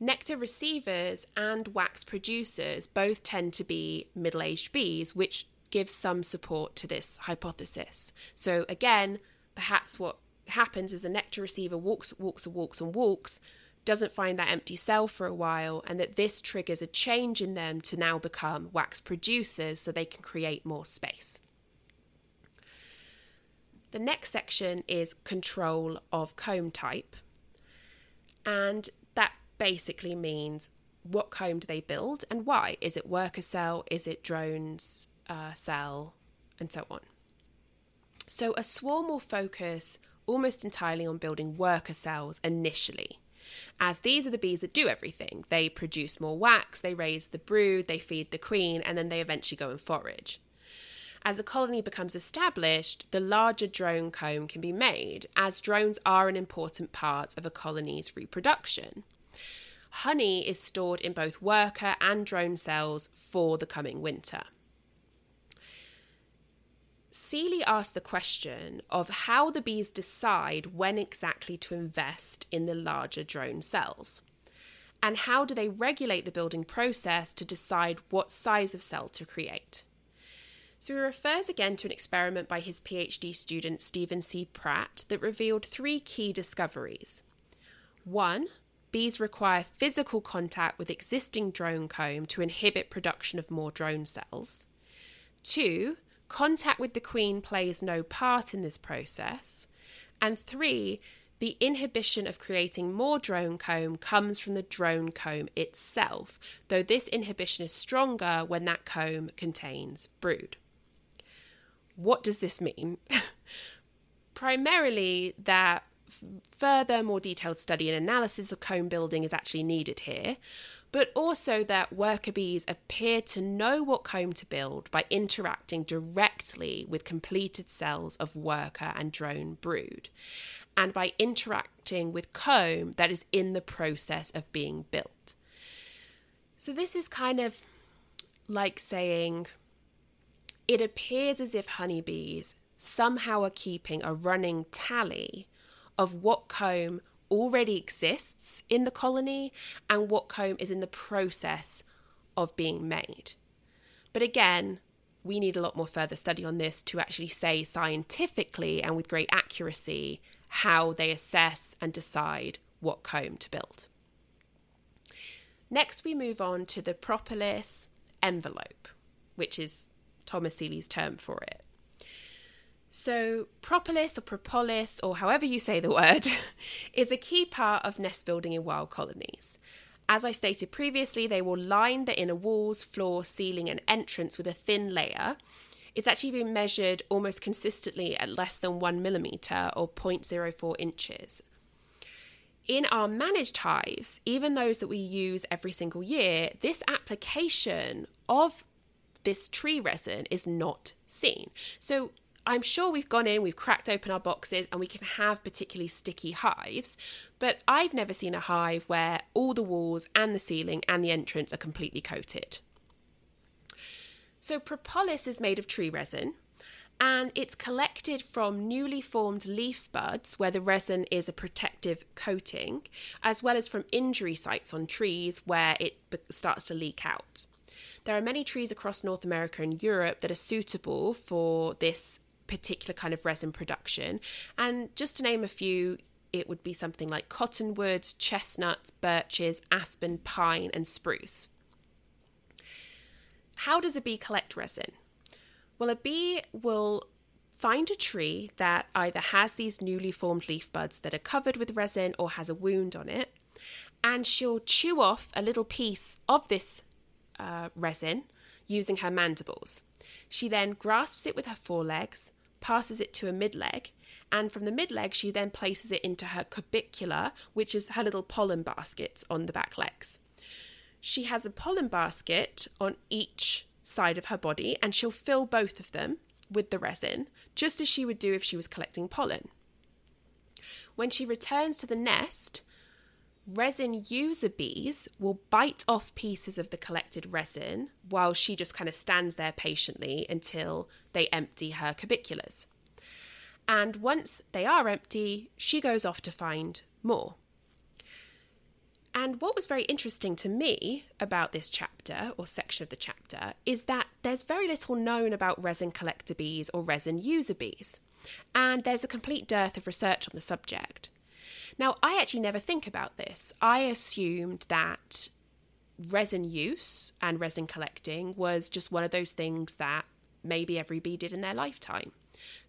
Nectar receivers and wax producers both tend to be middle aged bees, which gives some support to this hypothesis. So, again, perhaps what happens is a nectar receiver walks, walks, and walks, and walks doesn't find that empty cell for a while, and that this triggers a change in them to now become wax producers so they can create more space. The next section is control of comb type, and basically means what comb do they build and why? Is it worker cell? Is it drones uh, cell? And so on. So a swarm will focus almost entirely on building worker cells initially as these are the bees that do everything. They produce more wax, they raise the brood, they feed the queen, and then they eventually go and forage. As a colony becomes established, the larger drone comb can be made, as drones are an important part of a colony's reproduction. Honey is stored in both worker and drone cells for the coming winter. Seeley asked the question of how the bees decide when exactly to invest in the larger drone cells. And how do they regulate the building process to decide what size of cell to create? So he refers again to an experiment by his PhD student Stephen C. Pratt that revealed three key discoveries. One, bees require physical contact with existing drone comb to inhibit production of more drone cells. Two, Contact with the queen plays no part in this process. And three, the inhibition of creating more drone comb comes from the drone comb itself, though this inhibition is stronger when that comb contains brood. What does this mean? Primarily, that further, more detailed study and analysis of comb building is actually needed here, but also that worker bees appear to know what comb to build by interacting directly with completed cells of worker and drone brood, and by interacting with comb that is in the process of being built. So, this is kind of like saying it appears as if honeybees somehow are keeping a running tally of what comb already exists in the colony and what comb is in the process of being made. But again, we need a lot more further study on this to actually say scientifically and with great accuracy how they assess and decide what comb to build. Next, we move on to the propolis envelope, which is Thomas Seeley's term for it. So, propolis or propolis, or however you say the word, is a key part of nest building in wild colonies. As I stated previously, they will line the inner walls, floor, ceiling, and entrance with a thin layer. It's actually been measured almost consistently at less than one millimetre or 0.04 inches. In our managed hives, even those that we use every single year, this application of this tree resin is not seen. So I'm sure we've gone in, we've cracked open our boxes, and we can have particularly sticky hives, but I've never seen a hive where all the walls and the ceiling and the entrance are completely coated. So, propolis is made of tree resin, and it's collected from newly formed leaf buds where the resin is a protective coating, as well as from injury sites on trees where it starts to leak out. There are many trees across North America and Europe that are suitable for this particular kind of resin production. And just to name a few, it would be something like cottonwoods, chestnuts, birches, aspen, pine, and spruce. How does a bee collect resin? Well, a bee will find a tree that either has these newly formed leaf buds that are covered with resin or has a wound on it, and she'll chew off a little piece of this uh, resin using her mandibles. She then grasps it with her forelegs, passes it to a midleg, and from the midleg, she then places it into her corbicula, which is her little pollen baskets on the back legs. She has a pollen basket on each side of her body, and she'll fill both of them with the resin, just as she would do if she was collecting pollen. When she returns to the nest, resin user bees will bite off pieces of the collected resin while she just kind of stands there patiently until they empty her corbiculas. And once they are empty, she goes off to find more. And what was very interesting to me about this chapter or section of the chapter is that there's very little known about resin collector bees or resin user bees. And there's a complete dearth of research on the subject. Now, I actually never think about this. I assumed that resin use and resin collecting was just one of those things that maybe every bee did in their lifetime.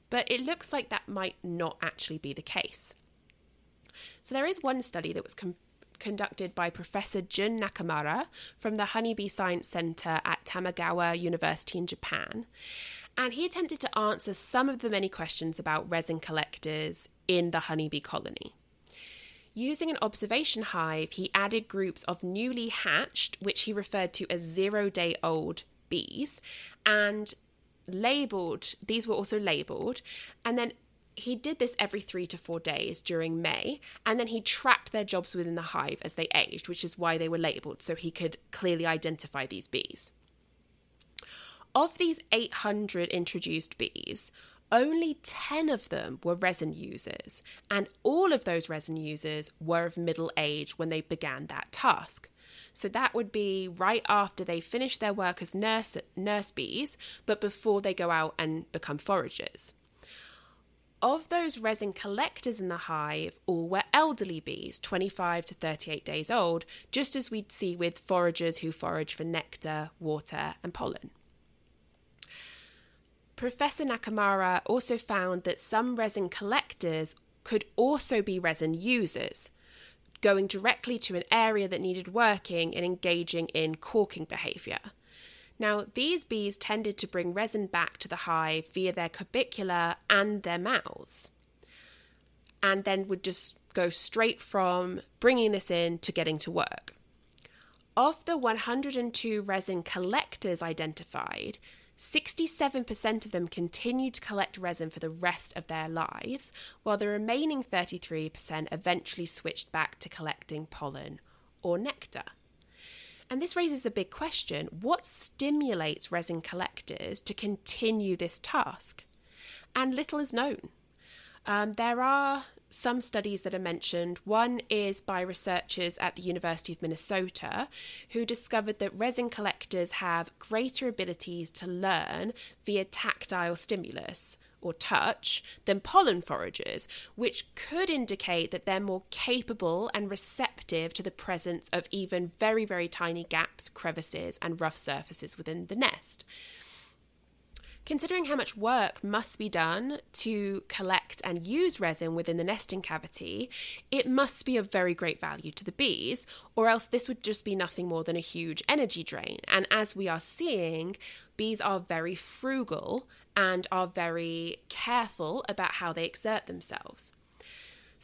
But it looks like that might not actually be the case. So, there is one study that was com- conducted by Professor Jun Nakamura from the Honeybee Science Center at Tamagawa University in Japan. And he attempted to answer some of the many questions about resin collectors in the honeybee colony. Using an observation hive, he added groups of newly hatched, which he referred to as zero day old bees, and labeled, these were also labeled, and then he did this every three to four days during May, and then he tracked their jobs within the hive as they aged, which is why they were labeled, so he could clearly identify these bees. Of these 800 introduced bees, only 10 of them were resin users, and all of those resin users were of middle age when they began that task. So that would be right after they finish their work as nurse, nurse bees, but before they go out and become foragers. Of those resin collectors in the hive, all were elderly bees, 25 to 38 days old, just as we'd see with foragers who forage for nectar, water, and pollen. Professor Nakamura also found that some resin collectors could also be resin users, going directly to an area that needed working and engaging in corking behaviour. Now, these bees tended to bring resin back to the hive via their corbicula and their mouths, and then would just go straight from bringing this in to getting to work. Of the 102 resin collectors identified, 67% of them continued to collect resin for the rest of their lives, while the remaining 33% eventually switched back to collecting pollen or nectar. And this raises the big question what stimulates resin collectors to continue this task? And little is known. Um, there are some studies that are mentioned. One is by researchers at the University of Minnesota who discovered that resin collectors have greater abilities to learn via tactile stimulus or touch than pollen foragers, which could indicate that they're more capable and receptive to the presence of even very, very tiny gaps, crevices, and rough surfaces within the nest. Considering how much work must be done to collect and use resin within the nesting cavity, it must be of very great value to the bees, or else this would just be nothing more than a huge energy drain. And as we are seeing, bees are very frugal and are very careful about how they exert themselves.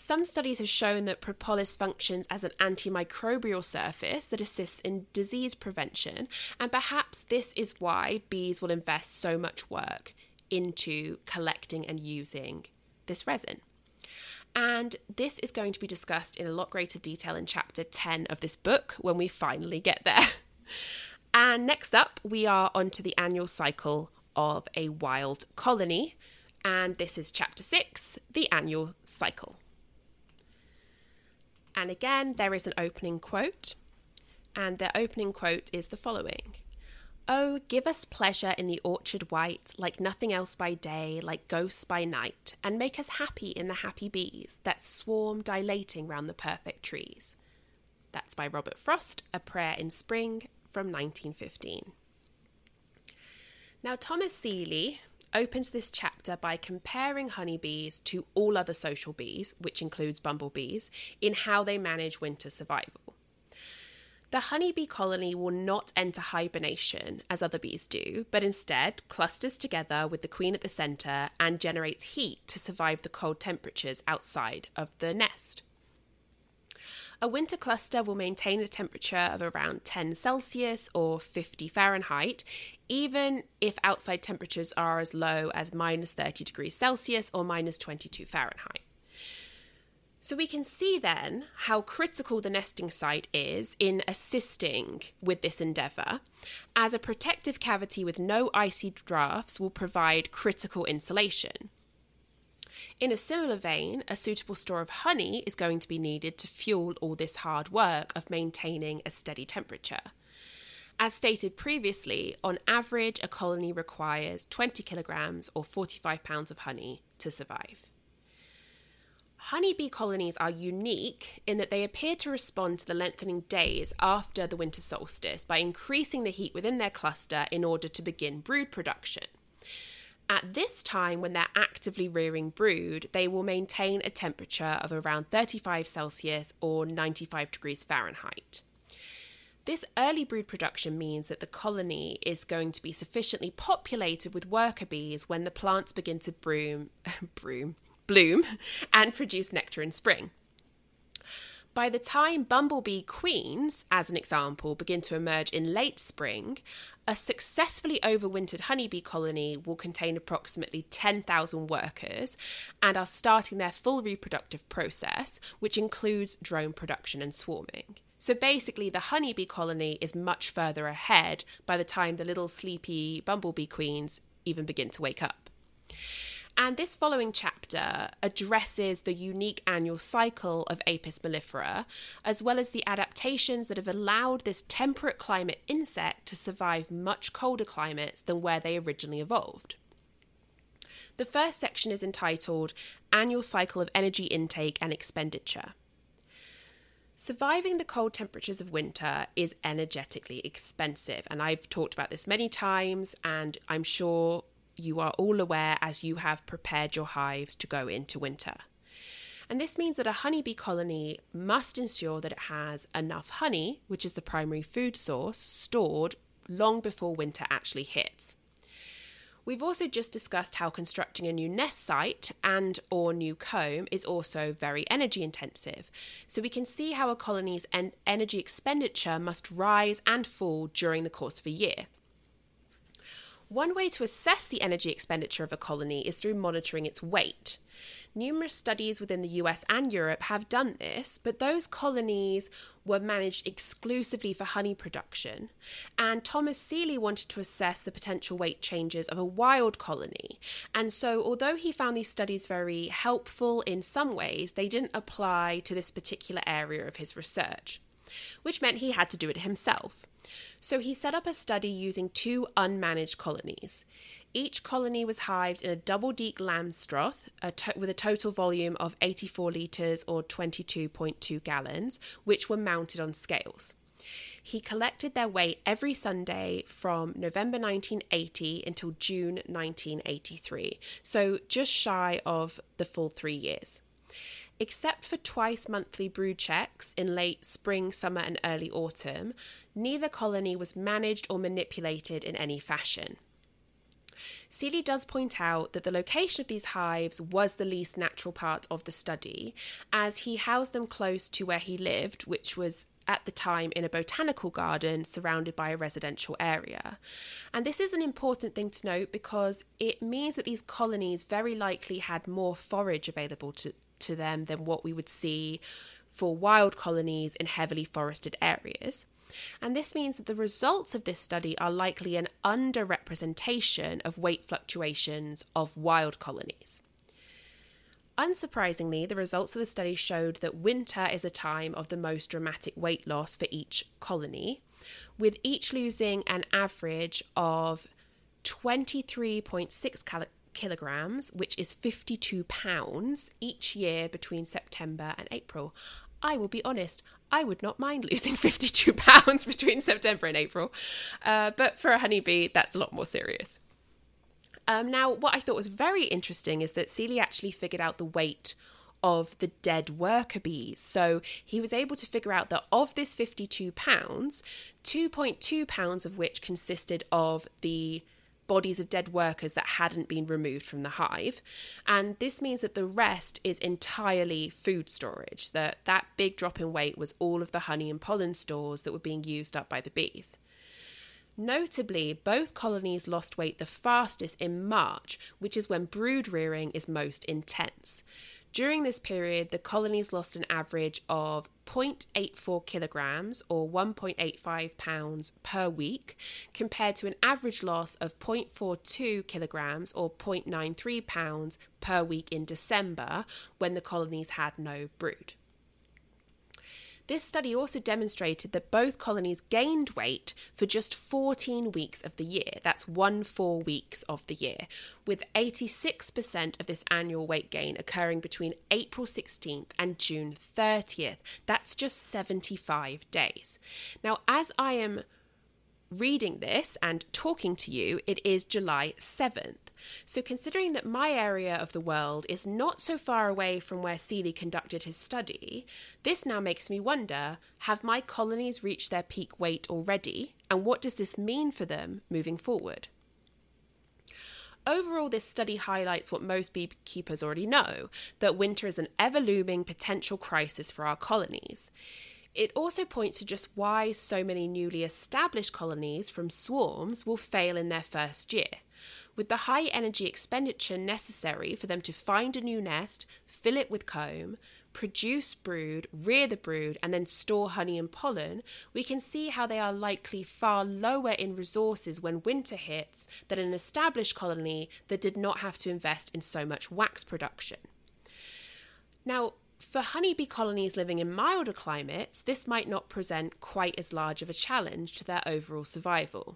Some studies have shown that propolis functions as an antimicrobial surface that assists in disease prevention, and perhaps this is why bees will invest so much work into collecting and using this resin. And this is going to be discussed in a lot greater detail in chapter 10 of this book when we finally get there. And next up, we are onto the annual cycle of a wild colony. And this is chapter 6 the annual cycle. And again, there is an opening quote. And the opening quote is the following Oh, give us pleasure in the orchard white, like nothing else by day, like ghosts by night, and make us happy in the happy bees that swarm dilating round the perfect trees. That's by Robert Frost, A Prayer in Spring from 1915. Now, Thomas Seeley, opens this chapter by comparing honeybees to all other social bees, which includes bumblebees, in how they manage winter survival. The honeybee colony will not enter hibernation as other bees do, but instead clusters together with the queen at the centre and generates heat to survive the cold temperatures outside of the nest. A winter cluster will maintain a temperature of around 10 Celsius or 50 Fahrenheit, even if outside temperatures are as low as minus 30 degrees Celsius or minus 22 Fahrenheit. So we can see then how critical the nesting site is in assisting with this endeavour, as a protective cavity with no icy drafts will provide critical insulation. In a similar vein, a suitable store of honey is going to be needed to fuel all this hard work of maintaining a steady temperature. As stated previously, on average, a colony requires 20 kilograms or 45 pounds of honey to survive. Honeybee colonies are unique in that they appear to respond to the lengthening days after the winter solstice by increasing the heat within their cluster in order to begin brood production. At this time, when they're actively rearing brood, they will maintain a temperature of around 35 Celsius or 95 degrees Fahrenheit. This early brood production means that the colony is going to be sufficiently populated with worker bees when the plants begin to broom, broom, bloom and produce nectar in spring. By the time bumblebee queens, as an example, begin to emerge in late spring, a successfully overwintered honeybee colony will contain approximately 10,000 workers and are starting their full reproductive process, which includes drone production and swarming. So basically, the honeybee colony is much further ahead by the time the little sleepy bumblebee queens even begin to wake up. And this following chapter addresses the unique annual cycle of Apis mellifera, as well as the adaptations that have allowed this temperate climate insect to survive much colder climates than where they originally evolved. The first section is entitled Annual Cycle of Energy Intake and Expenditure. Surviving the cold temperatures of winter is energetically expensive, and I've talked about this many times, and I'm sure you are all aware as you have prepared your hives to go into winter. And this means that a honeybee colony must ensure that it has enough honey, which is the primary food source, stored long before winter actually hits. We've also just discussed how constructing a new nest site and or new comb is also very energy intensive. So we can see how a colony's en- energy expenditure must rise and fall during the course of a year. One way to assess the energy expenditure of a colony is through monitoring its weight. Numerous studies within the US and Europe have done this, but those colonies were managed exclusively for honey production. And Thomas Seeley wanted to assess the potential weight changes of a wild colony. And so, although he found these studies very helpful in some ways, they didn't apply to this particular area of his research, which meant he had to do it himself. So he set up a study using two unmanaged colonies. Each colony was hived in a double deck Langstroth a to- with a total volume of 84 litres or 22.2 gallons, which were mounted on scales. He collected their weight every Sunday from November 1980 until June 1983, so just shy of the full three years. Except for twice monthly brood checks in late spring, summer, and early autumn, neither colony was managed or manipulated in any fashion. Seeley does point out that the location of these hives was the least natural part of the study, as he housed them close to where he lived, which was at the time in a botanical garden surrounded by a residential area. And this is an important thing to note because it means that these colonies very likely had more forage available to, to them than what we would see for wild colonies in heavily forested areas. And this means that the results of this study are likely an underrepresentation of weight fluctuations of wild colonies. Unsurprisingly, the results of the study showed that winter is a time of the most dramatic weight loss for each colony, with each losing an average of 23.6 cal- kilograms, which is 52 pounds, each year between September and April. I will be honest, I would not mind losing 52 pounds between September and April. Uh, but for a honeybee, that's a lot more serious. Um, now, what I thought was very interesting is that Seeley actually figured out the weight of the dead worker bees. So he was able to figure out that of this 52 pounds, 2.2 pounds of which consisted of the bodies of dead workers that hadn't been removed from the hive. And this means that the rest is entirely food storage. That that big drop in weight was all of the honey and pollen stores that were being used up by the bees. Notably, both colonies lost weight the fastest in March, which is when brood rearing is most intense. During this period, the colonies lost an average of 0.84 kilograms or 1.85 pounds per week, compared to an average loss of 0.42 kilograms or 0.93 pounds per week in December when the colonies had no brood. This study also demonstrated that both colonies gained weight for just 14 weeks of the year. That's one four weeks of the year, with 86% of this annual weight gain occurring between April 16th and June 30th. That's just 75 days. Now, as I am reading this and talking to you, it is July 7th. So, considering that my area of the world is not so far away from where Seeley conducted his study, this now makes me wonder have my colonies reached their peak weight already? And what does this mean for them moving forward? Overall, this study highlights what most beekeepers already know that winter is an ever looming potential crisis for our colonies. It also points to just why so many newly established colonies from swarms will fail in their first year. With the high energy expenditure necessary for them to find a new nest, fill it with comb, produce brood, rear the brood, and then store honey and pollen, we can see how they are likely far lower in resources when winter hits than an established colony that did not have to invest in so much wax production. Now, for honeybee colonies living in milder climates, this might not present quite as large of a challenge to their overall survival.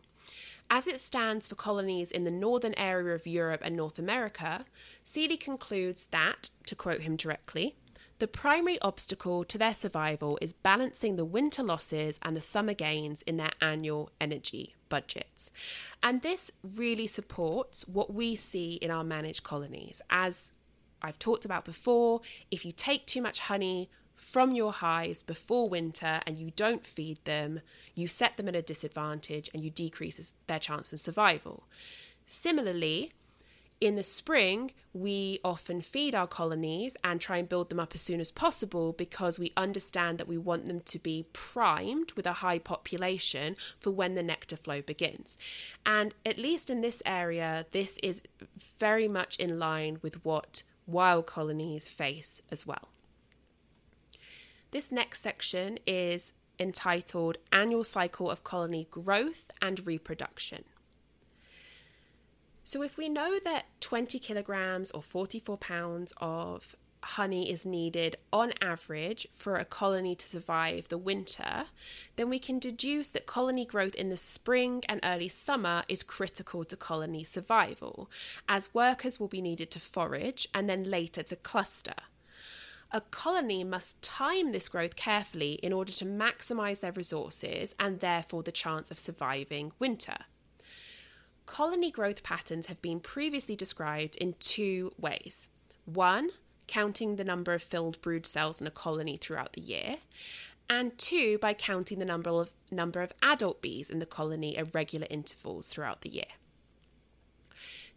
As it stands for colonies in the northern area of Europe and North America, Seeley concludes that, to quote him directly, the primary obstacle to their survival is balancing the winter losses and the summer gains in their annual energy budgets. And this really supports what we see in our managed colonies. As I've talked about before, if you take too much honey from your hives before winter and you don't feed them, you set them at a disadvantage and you decrease their chance of survival. Similarly, in the spring, we often feed our colonies and try and build them up as soon as possible because we understand that we want them to be primed with a high population for when the nectar flow begins. And at least in this area, this is very much in line with what wild colonies face as well. This next section is entitled Annual Cycle of Colony Growth and Reproduction. So, if we know that 20 kilograms or 44 pounds of honey is needed on average for a colony to survive the winter, then we can deduce that colony growth in the spring and early summer is critical to colony survival, as workers will be needed to forage and then later to cluster. A colony must time this growth carefully in order to maximise their resources and therefore the chance of surviving winter. Colony growth patterns have been previously described in two ways. One, counting the number of filled brood cells in a colony throughout the year, and two, by counting the number of, number of adult bees in the colony at regular intervals throughout the year.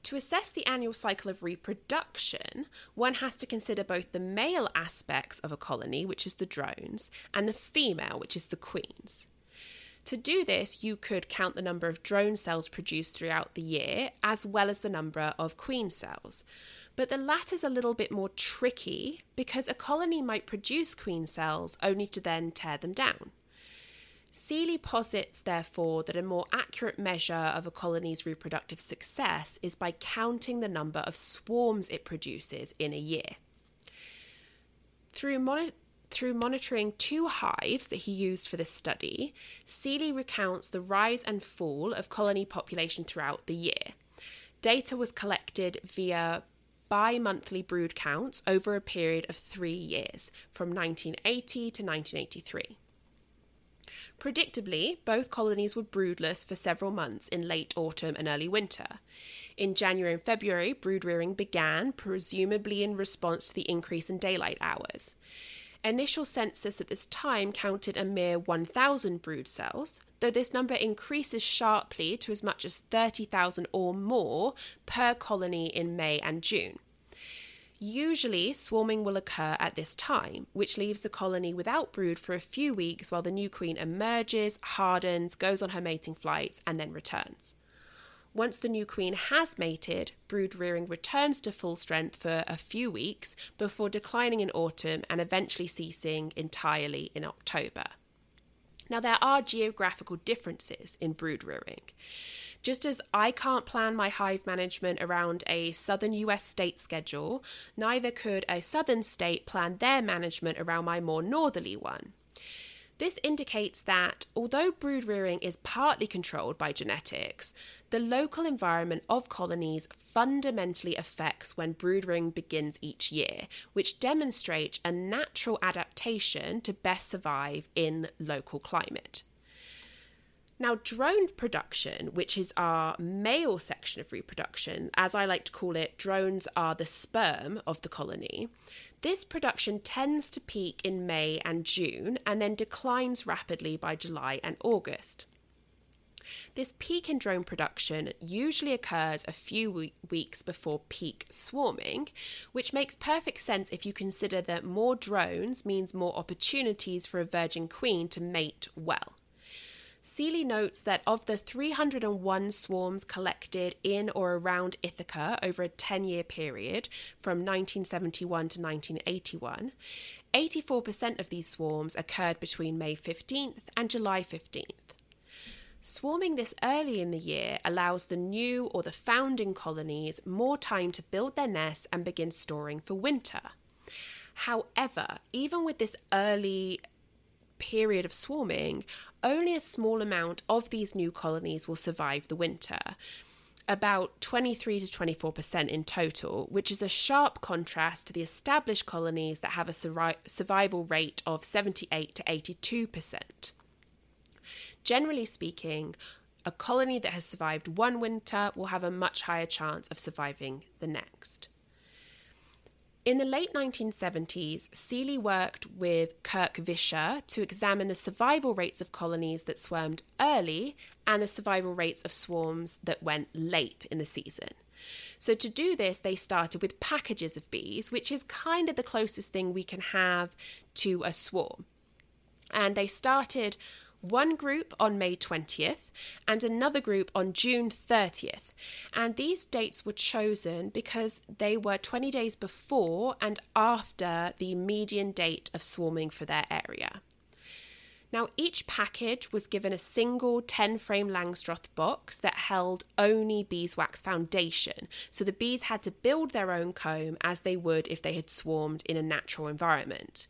To assess the annual cycle of reproduction, one has to consider both the male aspects of a colony, which is the drones, and the female, which is the queens. To do this, you could count the number of drone cells produced throughout the year, as well as the number of queen cells. But the latter is a little bit more tricky because a colony might produce queen cells only to then tear them down. Seeley posits, therefore, that a more accurate measure of a colony's reproductive success is by counting the number of swarms it produces in a year. Through mon- through monitoring two hives that he used for this study, Seeley recounts the rise and fall of colony population throughout the year. Data was collected via bi monthly brood counts over a period of three years, from 1980 to 1983. Predictably, both colonies were broodless for several months in late autumn and early winter. In January and February, brood rearing began, presumably in response to the increase in daylight hours. Initial census at this time counted a mere 1,000 brood cells, though this number increases sharply to as much as 30,000 or more per colony in May and June. Usually, swarming will occur at this time, which leaves the colony without brood for a few weeks while the new queen emerges, hardens, goes on her mating flights, and then returns. Once the new queen has mated, brood rearing returns to full strength for a few weeks before declining in autumn and eventually ceasing entirely in October. Now, there are geographical differences in brood rearing. Just as I can't plan my hive management around a southern US state schedule, neither could a southern state plan their management around my more northerly one. This indicates that although brood rearing is partly controlled by genetics, the local environment of colonies fundamentally affects when brood rearing begins each year, which demonstrates a natural adaptation to best survive in local climate. Now, drone production, which is our male section of reproduction, as I like to call it, drones are the sperm of the colony. This production tends to peak in May and June and then declines rapidly by July and August. This peak in drone production usually occurs a few weeks before peak swarming, which makes perfect sense if you consider that more drones means more opportunities for a virgin queen to mate well. Seeley notes that of the 301 swarms collected in or around Ithaca over a 10 year period from 1971 to 1981, 84% of these swarms occurred between May 15th and July 15th. Swarming this early in the year allows the new or the founding colonies more time to build their nests and begin storing for winter. However, even with this early period of swarming, only a small amount of these new colonies will survive the winter. About 23 to 24% in total, which is a sharp contrast to the established colonies that have a survival rate of 78 to 82%. Generally speaking, a colony that has survived one winter will have a much higher chance of surviving the next. In the late 1970s, Seeley worked with Kirk Visscher to examine the survival rates of colonies that swarmed early and the survival rates of swarms that went late in the season. So, to do this, they started with packages of bees, which is kind of the closest thing we can have to a swarm. And they started one group on May 20th and another group on June 30th. And these dates were chosen because they were 20 days before and after the median date of swarming for their area. Now, each package was given a single 10 frame Langstroth box that held only beeswax foundation, so the bees had to build their own comb as they would if they had swarmed in a natural environment.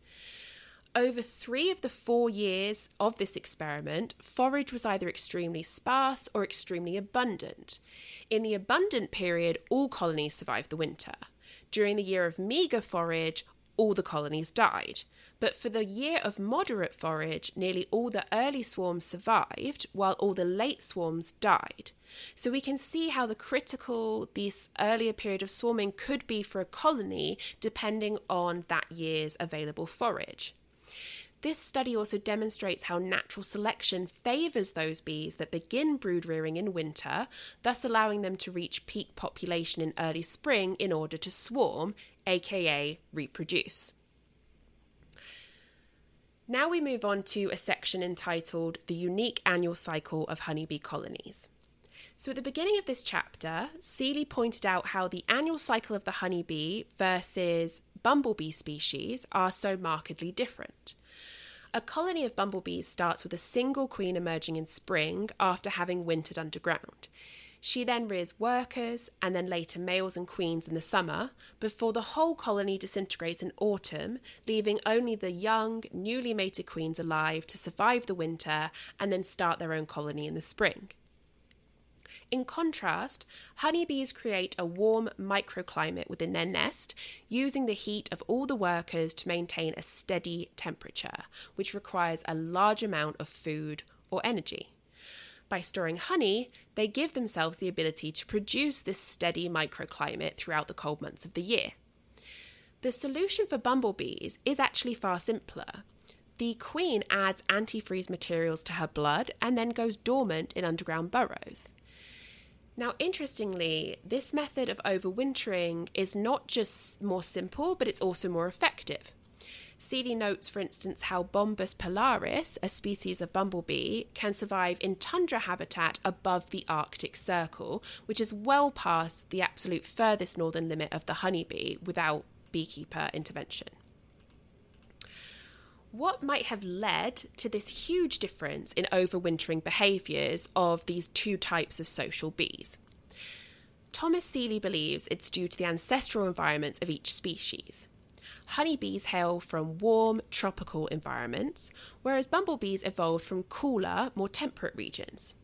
Over three of the four years of this experiment, forage was either extremely sparse or extremely abundant. In the abundant period, all colonies survived the winter. During the year of meagre forage, all the colonies died. But for the year of moderate forage, nearly all the early swarms survived, while all the late swarms died. So we can see how the critical this earlier period of swarming could be for a colony depending on that year's available forage. This study also demonstrates how natural selection favours those bees that begin brood rearing in winter, thus allowing them to reach peak population in early spring in order to swarm, aka reproduce. Now we move on to a section entitled The Unique Annual Cycle of Honeybee Colonies. So, at the beginning of this chapter, Seeley pointed out how the annual cycle of the honeybee versus bumblebee species are so markedly different. A colony of bumblebees starts with a single queen emerging in spring after having wintered underground. She then rears workers and then later males and queens in the summer before the whole colony disintegrates in autumn, leaving only the young, newly mated queens alive to survive the winter and then start their own colony in the spring. In contrast, honeybees create a warm microclimate within their nest, using the heat of all the workers to maintain a steady temperature, which requires a large amount of food or energy. By storing honey, they give themselves the ability to produce this steady microclimate throughout the cold months of the year. The solution for bumblebees is actually far simpler. The queen adds antifreeze materials to her blood and then goes dormant in underground burrows. Now, interestingly, this method of overwintering is not just more simple, but it's also more effective. Seeley notes, for instance, how Bombus polaris, a species of bumblebee, can survive in tundra habitat above the Arctic Circle, which is well past the absolute furthest northern limit of the honeybee without beekeeper intervention what might have led to this huge difference in overwintering behaviours of these two types of social bees? Thomas Seeley believes it's due to the ancestral environments of each species. Honeybees hail from warm, tropical environments, whereas bumblebees evolved from cooler, more temperate regions.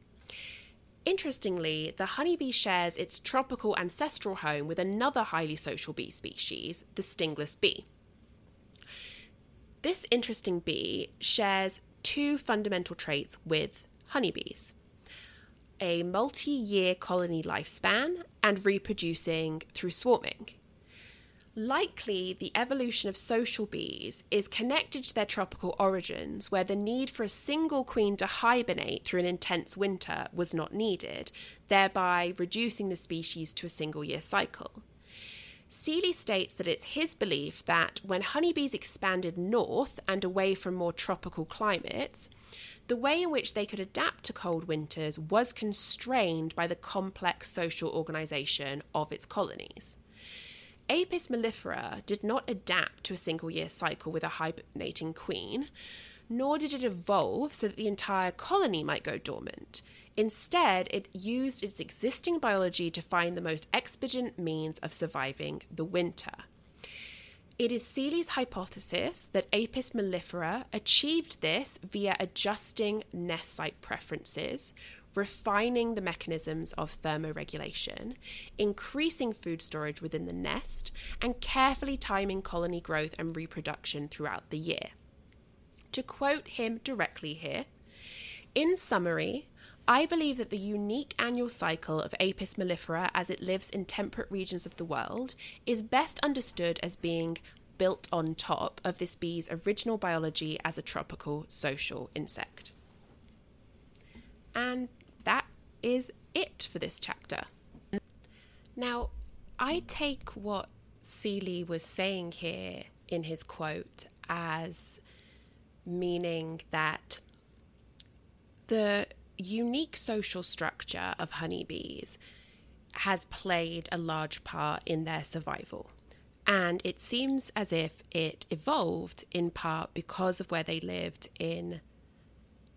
Interestingly, the honeybee shares its tropical ancestral home with another highly social bee species, the stingless bee. This interesting bee shares two fundamental traits with honeybees a multi year colony lifespan and reproducing through swarming. Likely, the evolution of social bees is connected to their tropical origins, where the need for a single queen to hibernate through an intense winter was not needed, thereby reducing the species to a single year cycle. Seeley states that it's his belief that when honeybees expanded north and away from more tropical climates, the way in which they could adapt to cold winters was constrained by the complex social organisation of its colonies. Apis mellifera did not adapt to a single year cycle with a hibernating queen, nor did it evolve so that the entire colony might go dormant. Instead, it used its existing biology to find the most expedient means of surviving the winter. It is Seeley's hypothesis that Apis mellifera achieved this via adjusting nest site preferences, refining the mechanisms of thermoregulation, increasing food storage within the nest, and carefully timing colony growth and reproduction throughout the year. To quote him directly here, in summary, I believe that the unique annual cycle of Apis mellifera as it lives in temperate regions of the world is best understood as being built on top of this bee's original biology as a tropical social insect. And that is it for this chapter. Now, I take what Seeley was saying here in his quote as meaning that the unique social structure of honeybees has played a large part in their survival. And it seems as if it evolved in part because of where they lived in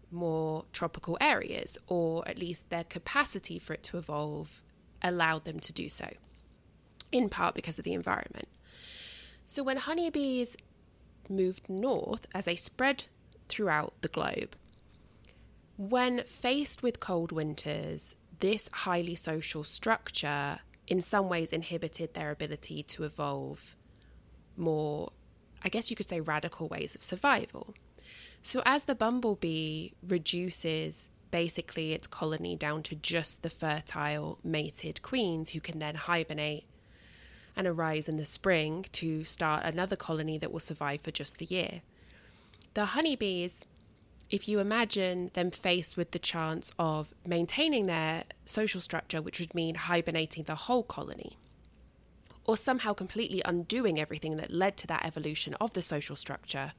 more tropical areas, or at least their capacity for it to evolve allowed them to do so, in part because of the environment. So when honeybees moved north as they spread throughout the globe, when faced with cold winters, this highly social structure in some ways inhibited their ability to evolve more, I guess you could say, radical ways of survival. So, as the bumblebee reduces basically its colony down to just the fertile mated queens who can then hibernate and arise in the spring to start another colony that will survive for just the year. The honeybees, if you imagine them faced with the chance of maintaining their social structure, which would mean hibernating the whole colony, or somehow completely undoing everything that led to that evolution of the social structure,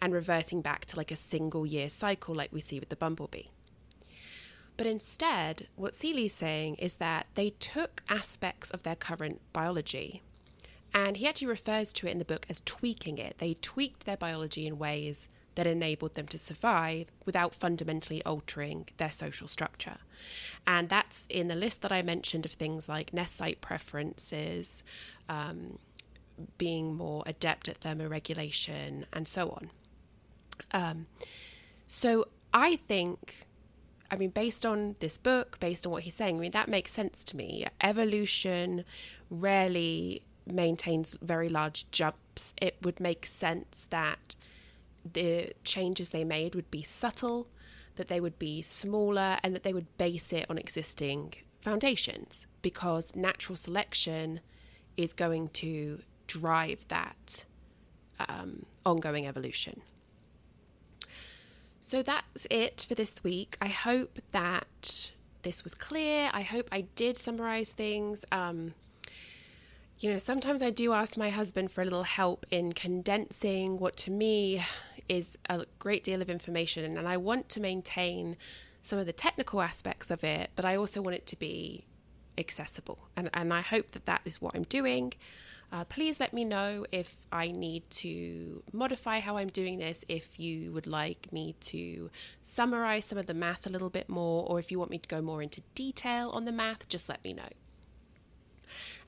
and reverting back to like a single year cycle like we see with the bumblebee. But instead, what Seeley's saying is that they took aspects of their current biology, and he actually refers to it in the book as tweaking it. They tweaked their biology in ways that enabled them to survive without fundamentally altering their social structure. And that's in the list that I mentioned of things like nest site preferences, um, being more adept at thermoregulation, and so on. Um, so I think, I mean, based on this book, based on what he's saying, I mean, that makes sense to me. Evolution rarely maintains very large jumps. It would make sense that the changes they made would be subtle, that they would be smaller, and that they would base it on existing foundations because natural selection is going to drive that um, ongoing evolution. So that's it for this week. I hope that this was clear. I hope I did summarize things. Um, you know, sometimes I do ask my husband for a little help in condensing what to me is a great deal of information, and I want to maintain some of the technical aspects of it, but I also want it to be accessible. And, and I hope that that is what I'm doing. Uh, please let me know if I need to modify how I'm doing this, if you would like me to summarize some of the math a little bit more, or if you want me to go more into detail on the math, just let me know.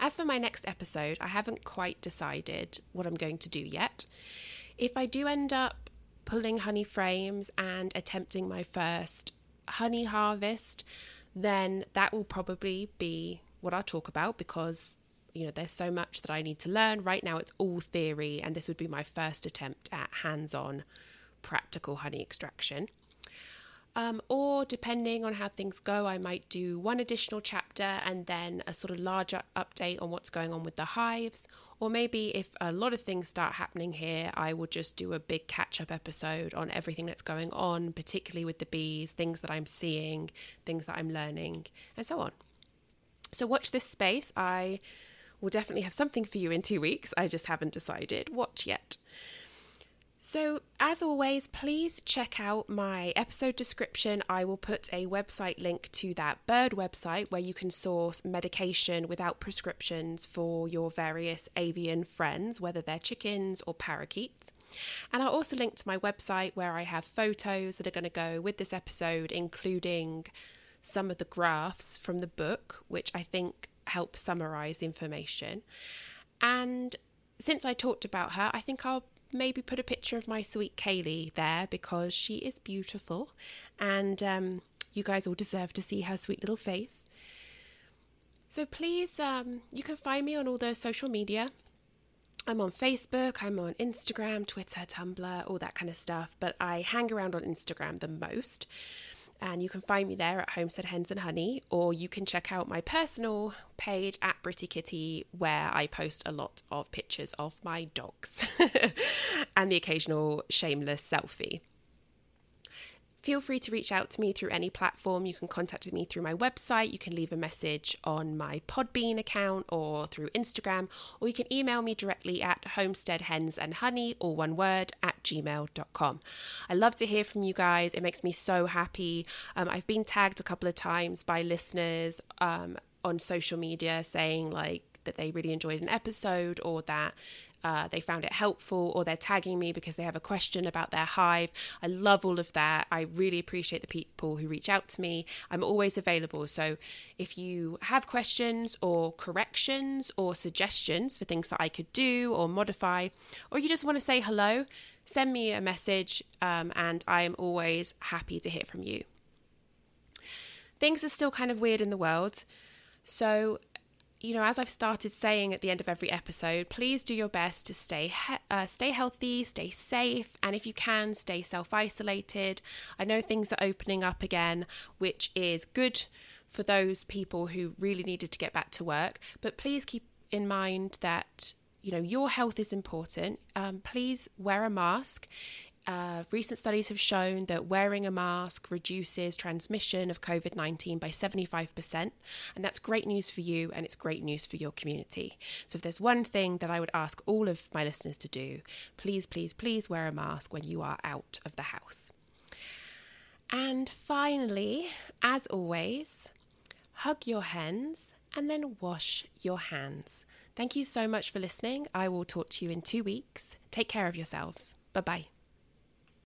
As for my next episode, I haven't quite decided what I'm going to do yet. If I do end up pulling honey frames and attempting my first honey harvest, then that will probably be what I'll talk about because you know, there's so much that I need to learn. Right now, it's all theory, and this would be my first attempt at hands on practical honey extraction. Um, or depending on how things go, I might do one additional chapter and then a sort of larger update on what's going on with the hives. Or maybe if a lot of things start happening here, I will just do a big catch up episode on everything that's going on, particularly with the bees, things that I'm seeing, things that I'm learning, and so on. So watch this space. I will definitely have something for you in two weeks. I just haven't decided what yet. So, as always, please check out my episode description. I will put a website link to that bird website where you can source medication without prescriptions for your various avian friends, whether they're chickens or parakeets. And I'll also link to my website where I have photos that are going to go with this episode, including some of the graphs from the book, which I think help summarize information. And since I talked about her, I think I'll maybe put a picture of my sweet Kaylee there because she is beautiful and um, you guys all deserve to see her sweet little face. So please, um, you can find me on all the social media. I'm on Facebook, I'm on Instagram, Twitter, Tumblr, all that kind of stuff, but I hang around on Instagram the most and you can find me there at Homestead Hens and Honey, or you can check out my personal page at Britty Kitty, where I post a lot of pictures of my dogs and the occasional shameless selfie. Feel free to reach out to me through any platform. You can contact me through my website, you can leave a message on my Podbean account or through Instagram, or you can email me directly at homesteadhensandhoney, all one word, at gmail.com. I love to hear from you guys. It makes me so happy. Um, I've been tagged a couple of times by listeners um, on social media saying, like, that they really enjoyed an episode or that uh, they found it helpful or they're tagging me because they have a question about their hive. I love all of that. I really appreciate the people who reach out to me. I'm always available. So if you have questions or corrections or suggestions for things that I could do or modify, or you just want to say hello, send me a message um, and I am always happy to hear from you. Things are still kind of weird in the world. So you know, as I've started saying at the end of every episode, please do your best to stay he- uh, stay healthy, stay safe, and if you can, stay self isolated. I know things are opening up again, which is good for those people who really needed to get back to work. But please keep in mind that you know your health is important. Um, please wear a mask uh, recent studies have shown that wearing a mask reduces transmission of COVID 19 by 75%. And that's great news for you and it's great news for your community. So, if there's one thing that I would ask all of my listeners to do, please, please, please wear a mask when you are out of the house. And finally, as always, hug your hens and then wash your hands. Thank you so much for listening. I will talk to you in two weeks. Take care of yourselves. Bye bye.